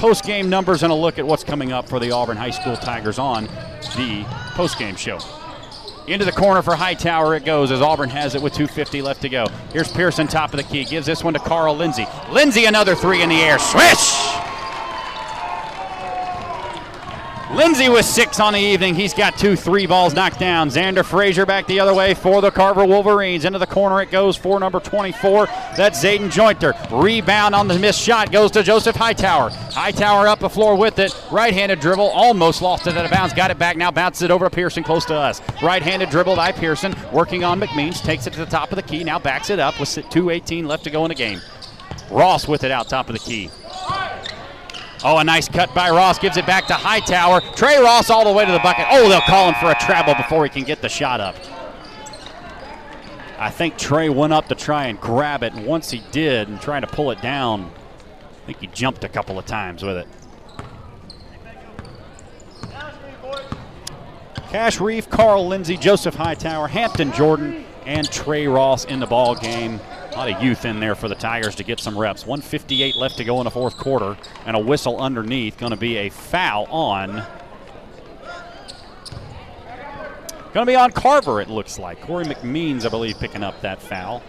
post-game numbers and a look at what's coming up for the Auburn High School Tigers on the post-game show. Into the corner for Hightower it goes as Auburn has it with 2.50 left to go. Here's Pearson, top of the key. Gives this one to Carl Lindsay. Lindsay, another three in the air. Swish! Lindsay with six on the evening. He's got two three balls knocked down. Xander Frazier back the other way for the Carver Wolverines. Into the corner it goes for number 24. That's Zayden Jointer. Rebound on the missed shot goes to Joseph Hightower. Hightower up the floor with it. Right handed dribble. Almost lost it out of bounds. Got it back now. Bounces it over to Pearson close to us. Right handed dribble by Pearson. Working on McMeans. Takes it to the top of the key. Now backs it up with 2.18 left to go in the game. Ross with it out top of the key. Oh, a nice cut by Ross. Gives it back to Hightower. Trey Ross all the way to the bucket. Oh, they'll call him for a travel before he can get the shot up. I think Trey went up to try and grab it, and once he did and trying to pull it down, I think he jumped a couple of times with it. Cash Reef, Carl Lindsay, Joseph Hightower, Hampton Jordan, and Trey Ross in the ball game. A lot of youth in there for the Tigers to get some reps. 158 left to go in the fourth quarter, and a whistle underneath. Going to be a foul on. Going to be on Carver, it looks like. Corey McMeans, I believe, picking up that foul.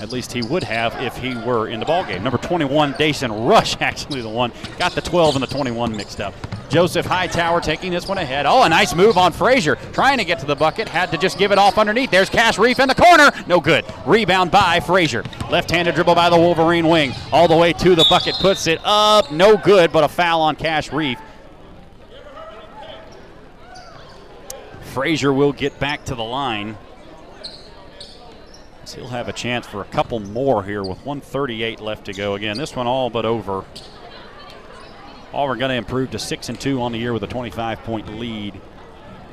At least he would have if he were in the ball game. Number 21, Dazen Rush, actually the one got the 12 and the 21 mixed up. Joseph Hightower taking this one ahead. Oh, a nice move on Frazier. Trying to get to the bucket. Had to just give it off underneath. There's Cash Reef in the corner. No good. Rebound by Frazier. Left handed dribble by the Wolverine wing. All the way to the bucket. Puts it up. No good, but a foul on Cash Reef. Frazier will get back to the line. He'll have a chance for a couple more here with 138 left to go. Again, this one all but over. Auburn going to improve to 6 and 2 on the year with a 25 point lead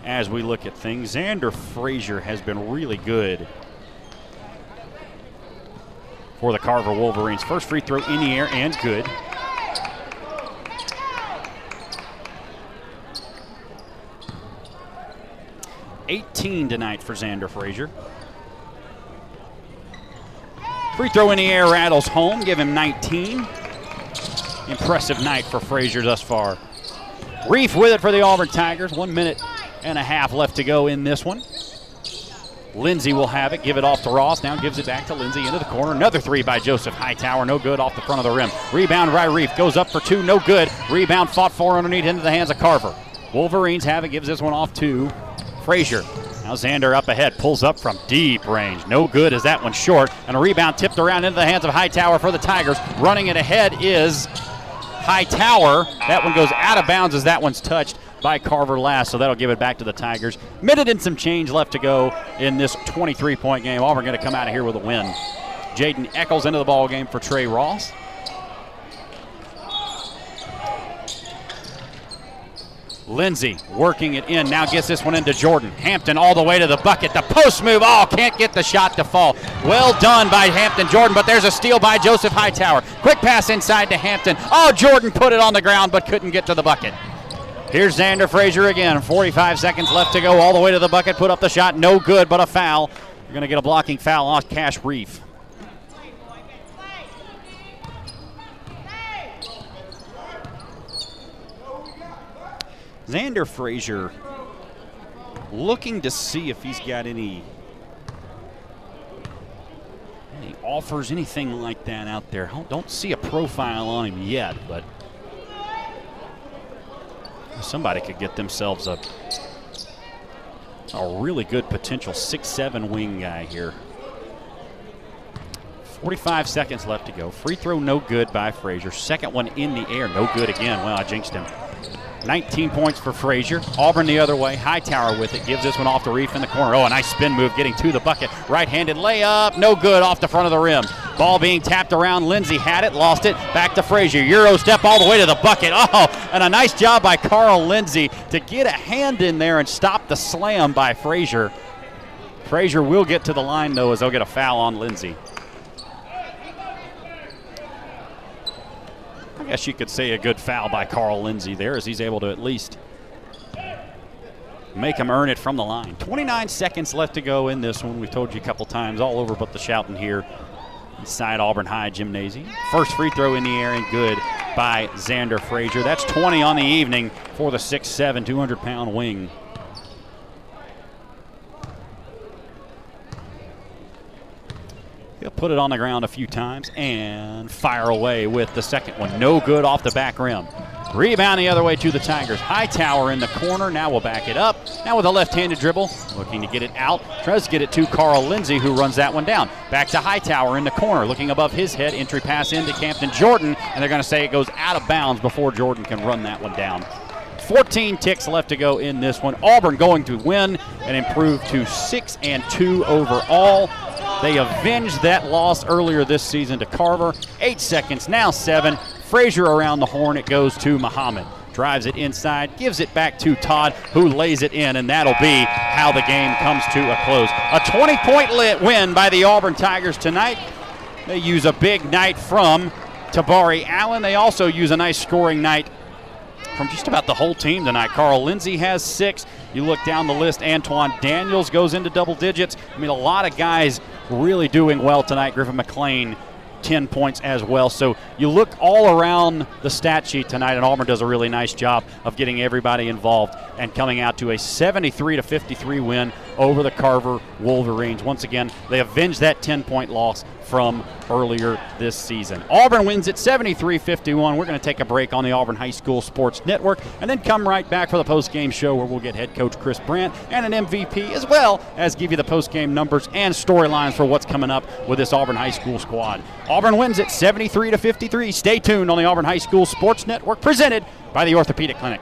as we look at things. Xander Frazier has been really good for the Carver Wolverines. First free throw in the air and good. Eighteen tonight for Xander Frazier. Free throw in the air rattles home, give him 19. Impressive night for Frazier thus far. Reef with it for the Auburn Tigers. One minute and a half left to go in this one. Lindsay will have it, give it off to Ross. Now gives it back to Lindsay into the corner. Another three by Joseph Hightower. No good off the front of the rim. Rebound by Reef. Goes up for two. No good. Rebound fought for underneath into the hands of Carver. Wolverines have it. Gives this one off to Frazier. Now Xander up ahead, pulls up from deep range. No good as that one short. And a rebound tipped around into the hands of Hightower for the Tigers. Running it ahead is Hightower. That one goes out of bounds as that one's touched by Carver last, so that'll give it back to the Tigers. Minute and some change left to go in this 23 point game. Auburn going to come out of here with a win. Jaden Eccles into the ball game for Trey Ross. Lindsay working it in. Now gets this one into Jordan. Hampton all the way to the bucket. The post move. Oh, can't get the shot to fall. Well done by Hampton Jordan, but there's a steal by Joseph Hightower. Quick pass inside to Hampton. Oh, Jordan put it on the ground but couldn't get to the bucket. Here's Xander Frazier again. 45 seconds left to go. All the way to the bucket. Put up the shot. No good, but a foul. You're going to get a blocking foul off Cash Reef. Xander Frazier looking to see if he's got any any offers, anything like that out there. Don't see a profile on him yet, but somebody could get themselves a a really good potential six-seven wing guy here. 45 seconds left to go. Free throw no good by Frazier. Second one in the air, no good again. Well, I jinxed him. 19 points for Frazier. Auburn the other way. Hightower with it. Gives this one off the reef in the corner. Oh, a nice spin move getting to the bucket. Right handed layup. No good off the front of the rim. Ball being tapped around. Lindsay had it. Lost it. Back to Frazier. Euro step all the way to the bucket. Oh, and a nice job by Carl Lindsay to get a hand in there and stop the slam by Frazier. Frazier will get to the line, though, as they'll get a foul on Lindsay. I guess you could say a good foul by Carl Lindsay there as he's able to at least make him earn it from the line. 29 seconds left to go in this one. We've told you a couple times all over but the shouting here inside Auburn High Gymnasium. First free throw in the air and good by Xander Frazier. That's 20 on the evening for the 6'7", 200-pound wing. Put it on the ground a few times and fire away with the second one. No good off the back rim. Rebound the other way to the Tigers. Hightower in the corner. Now we'll back it up. Now with a left-handed dribble, looking to get it out. Tries to get it to Carl Lindsay, who runs that one down. Back to Hightower in the corner, looking above his head. Entry pass into Hampton Jordan, and they're going to say it goes out of bounds before Jordan can run that one down. 14 ticks left to go in this one. Auburn going to win and improve to 6 and 2 overall. They avenged that loss earlier this season to Carver. Eight seconds, now seven. Frazier around the horn. It goes to Muhammad. Drives it inside, gives it back to Todd, who lays it in, and that'll be how the game comes to a close. A 20 point win by the Auburn Tigers tonight. They use a big night from Tabari Allen. They also use a nice scoring night from just about the whole team tonight. Carl Lindsay has six. You look down the list, Antoine Daniels goes into double digits. I mean, a lot of guys really doing well tonight. Griffin McLean 10 points as well. So you look all around the stat sheet tonight, and Auburn does a really nice job of getting everybody involved and coming out to a 73 to 53 win over the Carver Wolverines. Once again, they avenged that 10 point loss from earlier this season. Auburn wins at 73 51. We're going to take a break on the Auburn High School Sports Network and then come right back for the post game show where we'll get head coach Chris Brandt and an MVP as well as give you the post game numbers and storylines for what's coming up with this Auburn High School squad. Auburn wins at 73 53. Stay tuned on the Auburn High School Sports Network presented by the Orthopedic Clinic.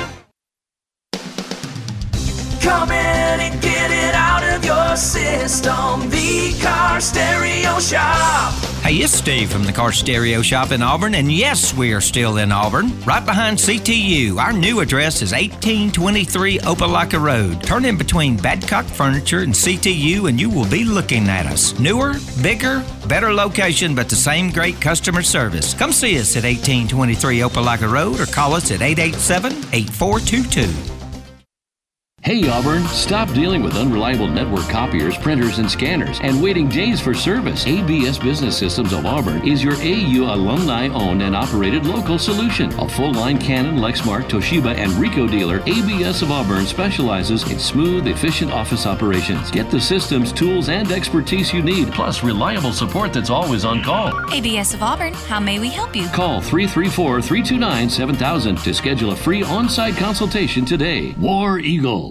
Come in and get it out of your system. The Car Stereo Shop. Hey, it's Steve from the Car Stereo Shop in Auburn, and yes, we are still in Auburn, right behind CTU. Our new address is 1823 Opelika Road. Turn in between Badcock Furniture and CTU, and you will be looking at us. Newer, bigger, better location, but the same great customer service. Come see us at 1823 Opelika Road or call us at 887 8422. Hey Auburn, stop dealing with unreliable network copiers, printers, and scanners and waiting days for service. ABS Business Systems of Auburn is your AU alumni owned and operated local solution. A full line Canon, Lexmark, Toshiba, and Ricoh dealer, ABS of Auburn specializes in smooth, efficient office operations. Get the systems, tools, and expertise you need, plus reliable support that's always on call. ABS of Auburn, how may we help you? Call 334 329 7000 to schedule a free on site consultation today. War Eagle.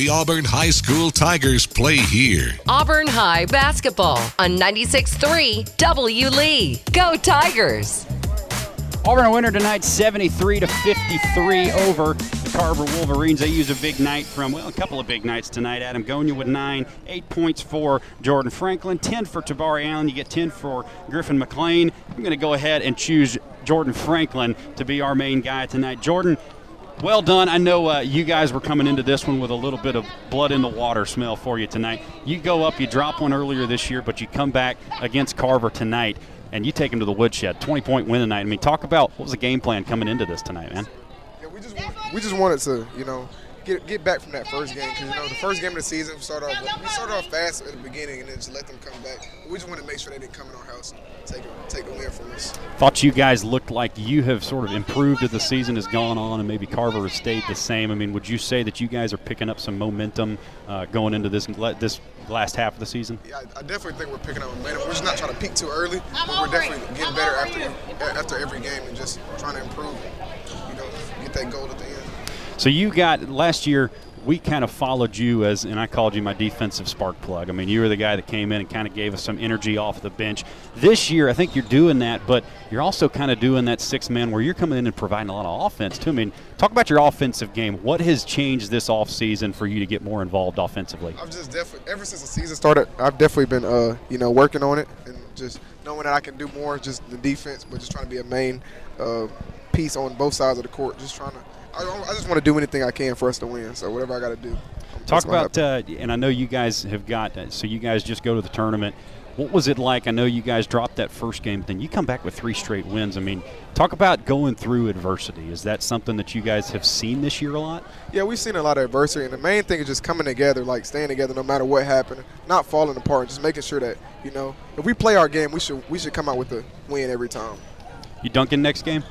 The Auburn High School Tigers play here. Auburn High basketball on 96.3 W. Lee. Go Tigers! Auburn a winner tonight, 73 to 53 over the Carver Wolverines. They use a big night from, well, a couple of big nights tonight. Adam Gonya with nine, eight points for Jordan Franklin, 10 for Tabari Allen. You get 10 for Griffin McLean. I'm going to go ahead and choose Jordan Franklin to be our main guy tonight. Jordan, well done. I know uh, you guys were coming into this one with a little bit of blood in the water smell for you tonight. You go up, you drop one earlier this year, but you come back against Carver tonight, and you take them to the woodshed. 20 point win tonight. I mean, talk about what was the game plan coming into this tonight, man? Yeah, we just we just wanted to, you know, get get back from that first game because you know the first game of the season we started off we started off fast at the beginning and then just let them come back. We just want to make sure they didn't come in our house and take a, take a win from us. Thought you guys looked like you have sort of improved as the season has gone on, and maybe Carver has stayed the same. I mean, would you say that you guys are picking up some momentum uh, going into this this last half of the season? Yeah, I, I definitely think we're picking up momentum. We're just not trying to peak too early, but we're definitely getting better after after every game and just trying to improve. You know, get that goal at the end. So you got last year. We kind of followed you as, and I called you my defensive spark plug. I mean, you were the guy that came in and kind of gave us some energy off the bench. This year, I think you're doing that, but you're also kind of doing that six man where you're coming in and providing a lot of offense too. I mean, talk about your offensive game. What has changed this offseason for you to get more involved offensively? I've just definitely, ever since the season started, I've definitely been, uh, you know, working on it and just knowing that I can do more, just the defense, but just trying to be a main uh, piece on both sides of the court. Just trying to I, I just want to do anything I can for us to win. So whatever I got to do. Talk about, uh, and I know you guys have got. Uh, so you guys just go to the tournament. What was it like? I know you guys dropped that first game, but then you come back with three straight wins. I mean, talk about going through adversity. Is that something that you guys have seen this year a lot? Yeah, we've seen a lot of adversity, and the main thing is just coming together, like staying together no matter what happened, not falling apart, just making sure that you know if we play our game, we should we should come out with a win every time. You dunking next game?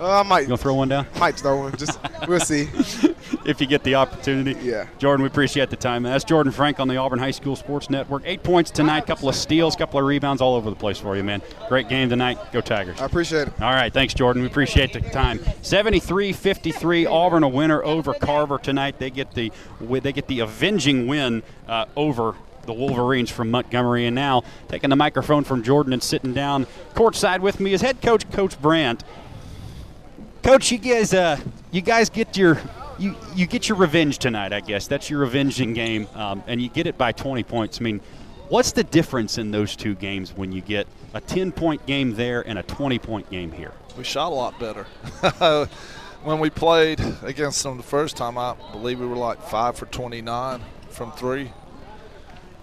Uh, I might. You gonna throw one down? Might throw one. Just we'll see. if you get the opportunity. Yeah. Jordan, we appreciate the time. That's Jordan Frank on the Auburn High School Sports Network. Eight points tonight, couple of steals, couple of rebounds, all over the place for you, man. Great game tonight. Go Tigers. I appreciate it. All right, thanks, Jordan. We appreciate the time. 73-53, Auburn a winner over Carver tonight. They get the they get the avenging win uh, over the Wolverines from Montgomery. And now taking the microphone from Jordan and sitting down courtside with me is head coach Coach Brandt. Coach, you guys, uh, you guys get your you, you get your revenge tonight. I guess that's your revenging game, um, and you get it by 20 points. I mean, what's the difference in those two games when you get a 10 point game there and a 20 point game here? We shot a lot better. when we played against them the first time, I believe we were like five for 29 from three.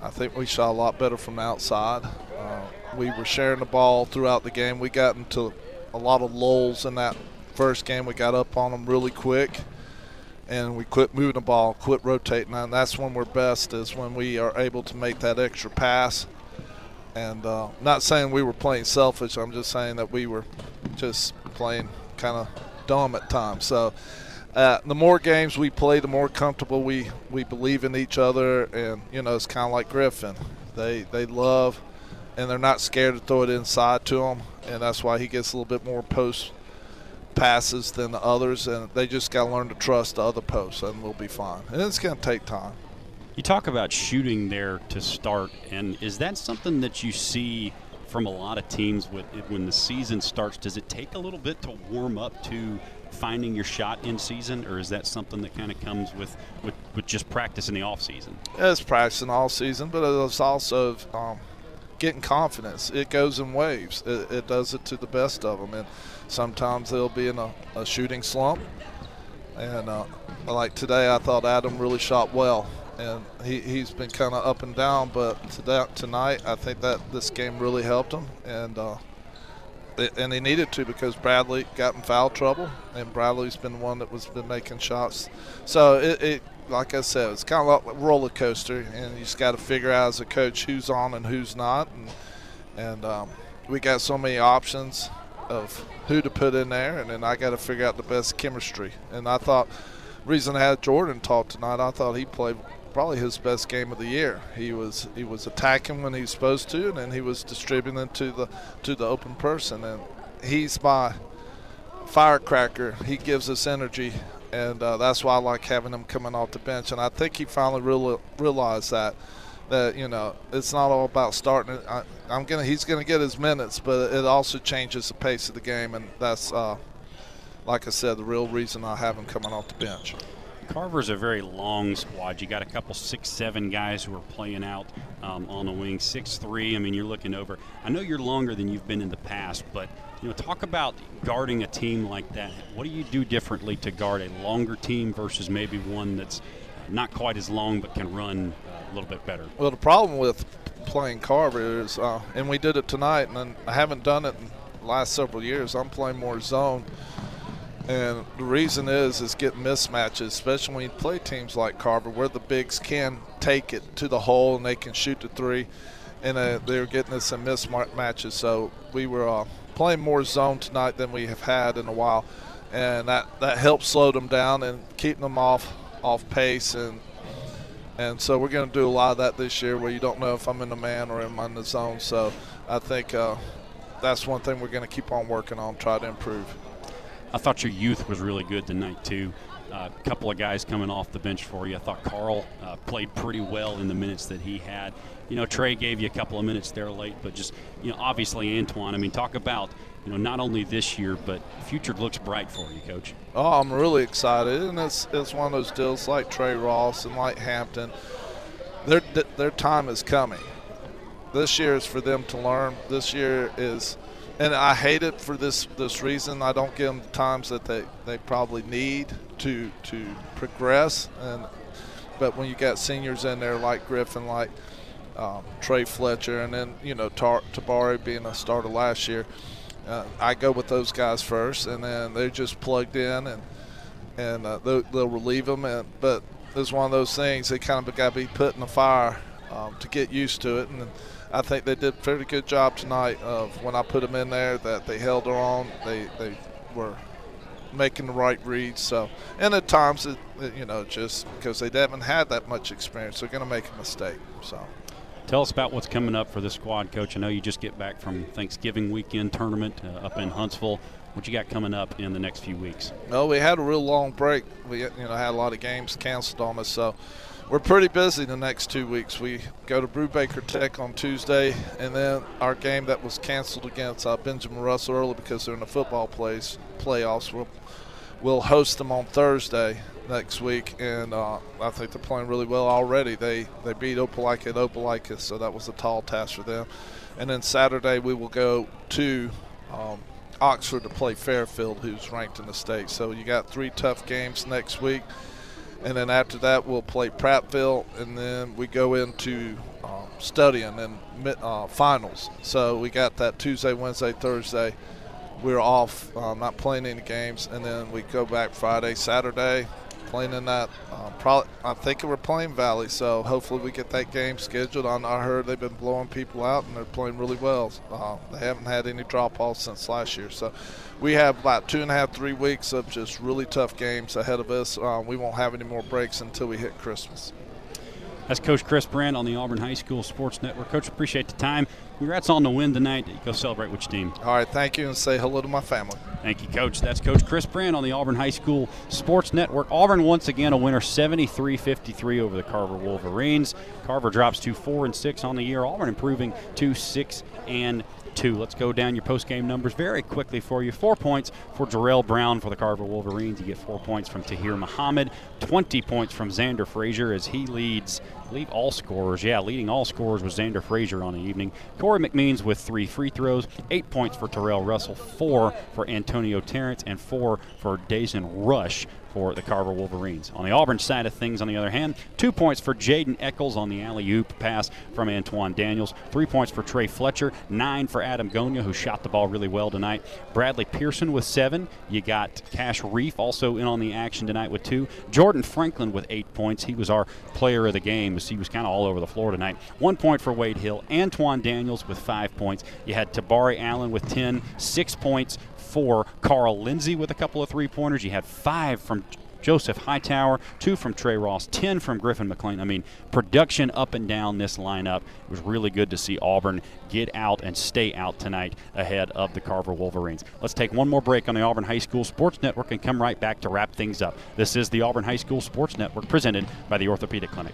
I think we shot a lot better from the outside. Uh, we were sharing the ball throughout the game. We got into a lot of lulls in that first game. We got up on them really quick, and we quit moving the ball, quit rotating. And that's when we're best is when we are able to make that extra pass. And uh, not saying we were playing selfish. I'm just saying that we were just playing kind of dumb at times. So. Uh, the more games we play, the more comfortable we, we believe in each other, and you know it's kind of like Griffin. They they love, and they're not scared to throw it inside to him, and that's why he gets a little bit more post passes than the others, and they just got to learn to trust the other posts, and we'll be fine. And it's going to take time. You talk about shooting there to start, and is that something that you see from a lot of teams with when the season starts? Does it take a little bit to warm up to finding your shot in season, or is that something that kind of comes with, with, with just practice in the off season? Yeah, it's practicing all season, but it's also um, getting confidence. It goes in waves. It, it, does it to the best of them, and sometimes they'll be in a, a shooting slump. And uh, like today, I thought Adam really shot well, and he, he's been kind of up and down. But today, tonight, I think that this game really helped him, and uh, and they needed to because Bradley got in foul trouble, and Bradley's been one that was been making shots. So it, it like I said, it's kind of like a roller coaster, and you just got to figure out as a coach who's on and who's not, and and um, we got so many options of who to put in there, and then I got to figure out the best chemistry. And I thought, reason I had Jordan talk tonight, I thought he played probably his best game of the year. He was he was attacking when he was supposed to, and then he was distributing to the to the open person. And he's my firecracker. He gives us energy, and uh, that's why I like having him coming off the bench. And I think he finally real, realized that that you know it's not all about starting. I, am gonna he's gonna get his minutes, but it also changes the pace of the game, and that's uh, like I said, the real reason I have him coming off the bench. Carver's a very long squad. You got a couple six seven guys who are playing out um, on the wing. Six three. I mean, you're looking over. I know you're longer than you've been in the past, but you know, talk about guarding a team like that. What do you do differently to guard a longer team versus maybe one that's not quite as long but can run a little bit better? Well, the problem with playing Carver is, uh, and we did it tonight, and I haven't done it in the last several years. I'm playing more zone. And the reason is is getting mismatches, especially when you play teams like Carver, where the bigs can take it to the hole and they can shoot the three, and uh, they're getting us in mismatches. So we were uh, playing more zone tonight than we have had in a while, and that that helps slow them down and keeping them off off pace and. And so we're going to do a lot of that this year, where you don't know if I'm in the man or am I in the zone. So I think uh, that's one thing we're going to keep on working on, try to improve. I thought your youth was really good tonight too. A uh, couple of guys coming off the bench for you. I thought Carl uh, played pretty well in the minutes that he had. You know, Trey gave you a couple of minutes there late, but just you know, obviously Antoine. I mean, talk about you know not only this year, but future looks bright for you, Coach. Oh, I'm really excited, and it's it's one of those deals like Trey Ross and like Hampton. Their their time is coming. This year is for them to learn. This year is and I hate it for this this reason. I don't give them the times that they, they probably need to to progress. And but when you got seniors in there like Griffin, like um, Trey Fletcher, and then you know Tar- Tabari being a starter last year. Uh, I go with those guys first, and then they're just plugged in, and and uh, they'll, they'll, relieve them. And but it's one of those things they kind of got to be put in the fire um, to get used to it. And I think they did a pretty good job tonight of when I put them in there that they held their own. They they were making the right reads. So, and at times, it, you know, just because they haven't had that much experience, they're going to make a mistake. So. Tell us about what's coming up for the squad, Coach. I know you just get back from Thanksgiving weekend tournament uh, up in Huntsville. What you got coming up in the next few weeks? Well, we had a real long break. We you know had a lot of games canceled on us, so we're pretty busy the next two weeks. We go to Brewbaker Tech on Tuesday, and then our game that was canceled against uh, Benjamin Russell early because they're in the football playoffs. We'll we'll host them on Thursday next week, and uh, I think they're playing really well already. They they beat Opelika at Opelika, so that was a tall task for them. And then Saturday we will go to um, Oxford to play Fairfield, who's ranked in the state. So you got three tough games next week, and then after that we'll play Prattville, and then we go into um, studying and uh, finals. So we got that Tuesday, Wednesday, Thursday. We're off, um, not playing any games, and then we go back Friday, Saturday, playing in that. Um, probably, I think we're playing Valley, so hopefully we get that game scheduled. On I heard they've been blowing people out and they're playing really well. Uh, they haven't had any drop offs since last year, so we have about two and a half, three weeks of just really tough games ahead of us. Uh, we won't have any more breaks until we hit Christmas. That's Coach Chris Brand on the Auburn High School Sports Network. Coach, appreciate the time. Congrats on the win tonight. Go celebrate with your team. All right, thank you, and say hello to my family. Thank you, Coach. That's Coach Chris Brand on the Auburn High School Sports Network. Auburn once again a winner, 73-53 over the Carver Wolverines. Carver drops to four and six on the year. Auburn improving to six and two. Let's go down your post-game numbers very quickly for you. Four points for Jarrell Brown for the Carver Wolverines. You get four points from Tahir Muhammad, 20 points from Xander Frazier as he leads, believe, all scorers. Yeah, leading all scorers was Xander Frazier on the evening. Corey McMeans with three free throws, eight points for Terrell Russell, four for Antonio Terrence, and four for Dazen Rush for the Carver Wolverines. On the Auburn side of things, on the other hand, two points for Jaden Eccles on the alley oop pass from Antoine Daniels, three points for Trey Fletcher, nine for Adam Gonia, who shot the ball really well tonight. Bradley Pearson with seven. You got Cash Reef also in on the action tonight with two. Jordan Franklin with eight points. He was our player of the game. He was kind of all over the floor tonight. One point for Wade Hill. Antoine Daniels with five points. You had Tabari Allen with 10, six points for Carl Lindsay with a couple of three pointers. You had five from Joseph Hightower, two from Trey Ross, 10 from Griffin McLean. I mean, production up and down this lineup. It was really good to see Auburn get out and stay out tonight ahead of the Carver Wolverines. Let's take one more break on the Auburn High School Sports Network and come right back to wrap things up. This is the Auburn High School Sports Network presented by the Orthopedic Clinic.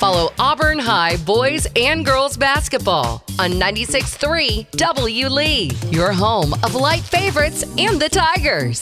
Follow Auburn High boys and girls basketball on 96.3 W. Lee, your home of light favorites and the Tigers.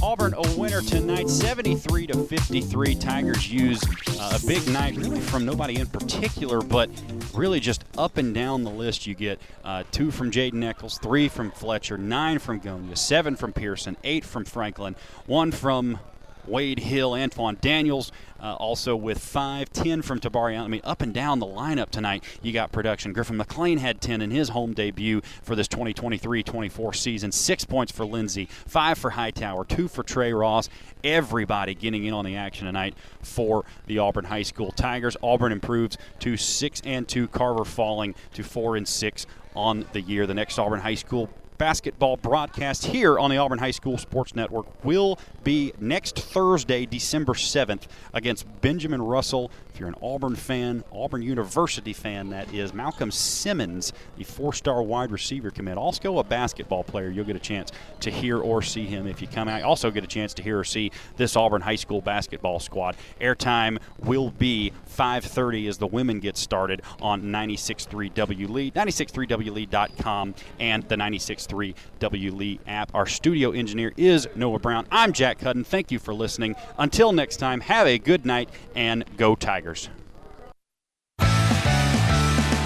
Auburn a winner tonight, 73 to 53. Tigers use uh, a big night, really from nobody in particular, but really just up and down the list. You get uh, two from Jaden Eccles, three from Fletcher, nine from Gonia, seven from Pearson, eight from Franklin, one from Wade Hill, Antoine Daniels, uh, also with five, 10 from Tabari. I mean, up and down the lineup tonight, you got production. Griffin McLean had 10 in his home debut for this 2023-24 season. Six points for Lindsey, five for Hightower, two for Trey Ross. Everybody getting in on the action tonight for the Auburn High School Tigers. Auburn improves to six and two. Carver falling to four and six on the year. The next Auburn High School basketball broadcast here on the Auburn High School Sports Network will be next Thursday, December 7th, against Benjamin Russell. If you're an Auburn fan, Auburn University fan, that is, Malcolm Simmons, the four star wide receiver commit, also a basketball player. You'll get a chance to hear or see him if you come out. Also, get a chance to hear or see this Auburn High School basketball squad. Airtime will be 5:30 as the women get started on 96.3 W Lee, 96.3wlee.com, and the 96.3 W Lee app. Our studio engineer is Noah Brown. I'm Jack Cudden. Thank you for listening. Until next time, have a good night and go Tigers. Tigers.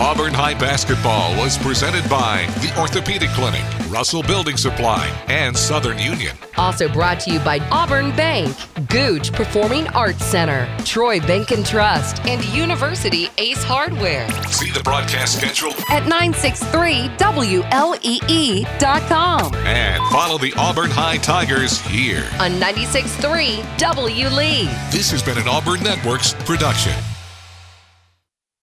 Auburn High Basketball was presented by the Orthopedic Clinic, Russell Building Supply, and Southern Union. Also brought to you by Auburn Bank, Gogue Performing Arts Center, Troy Bank and Trust, and University Ace Hardware. See the broadcast schedule At 963WLEE.com and follow the Auburn High Tigers here. on 96.3 W Lee. This has been an Auburn Networks production.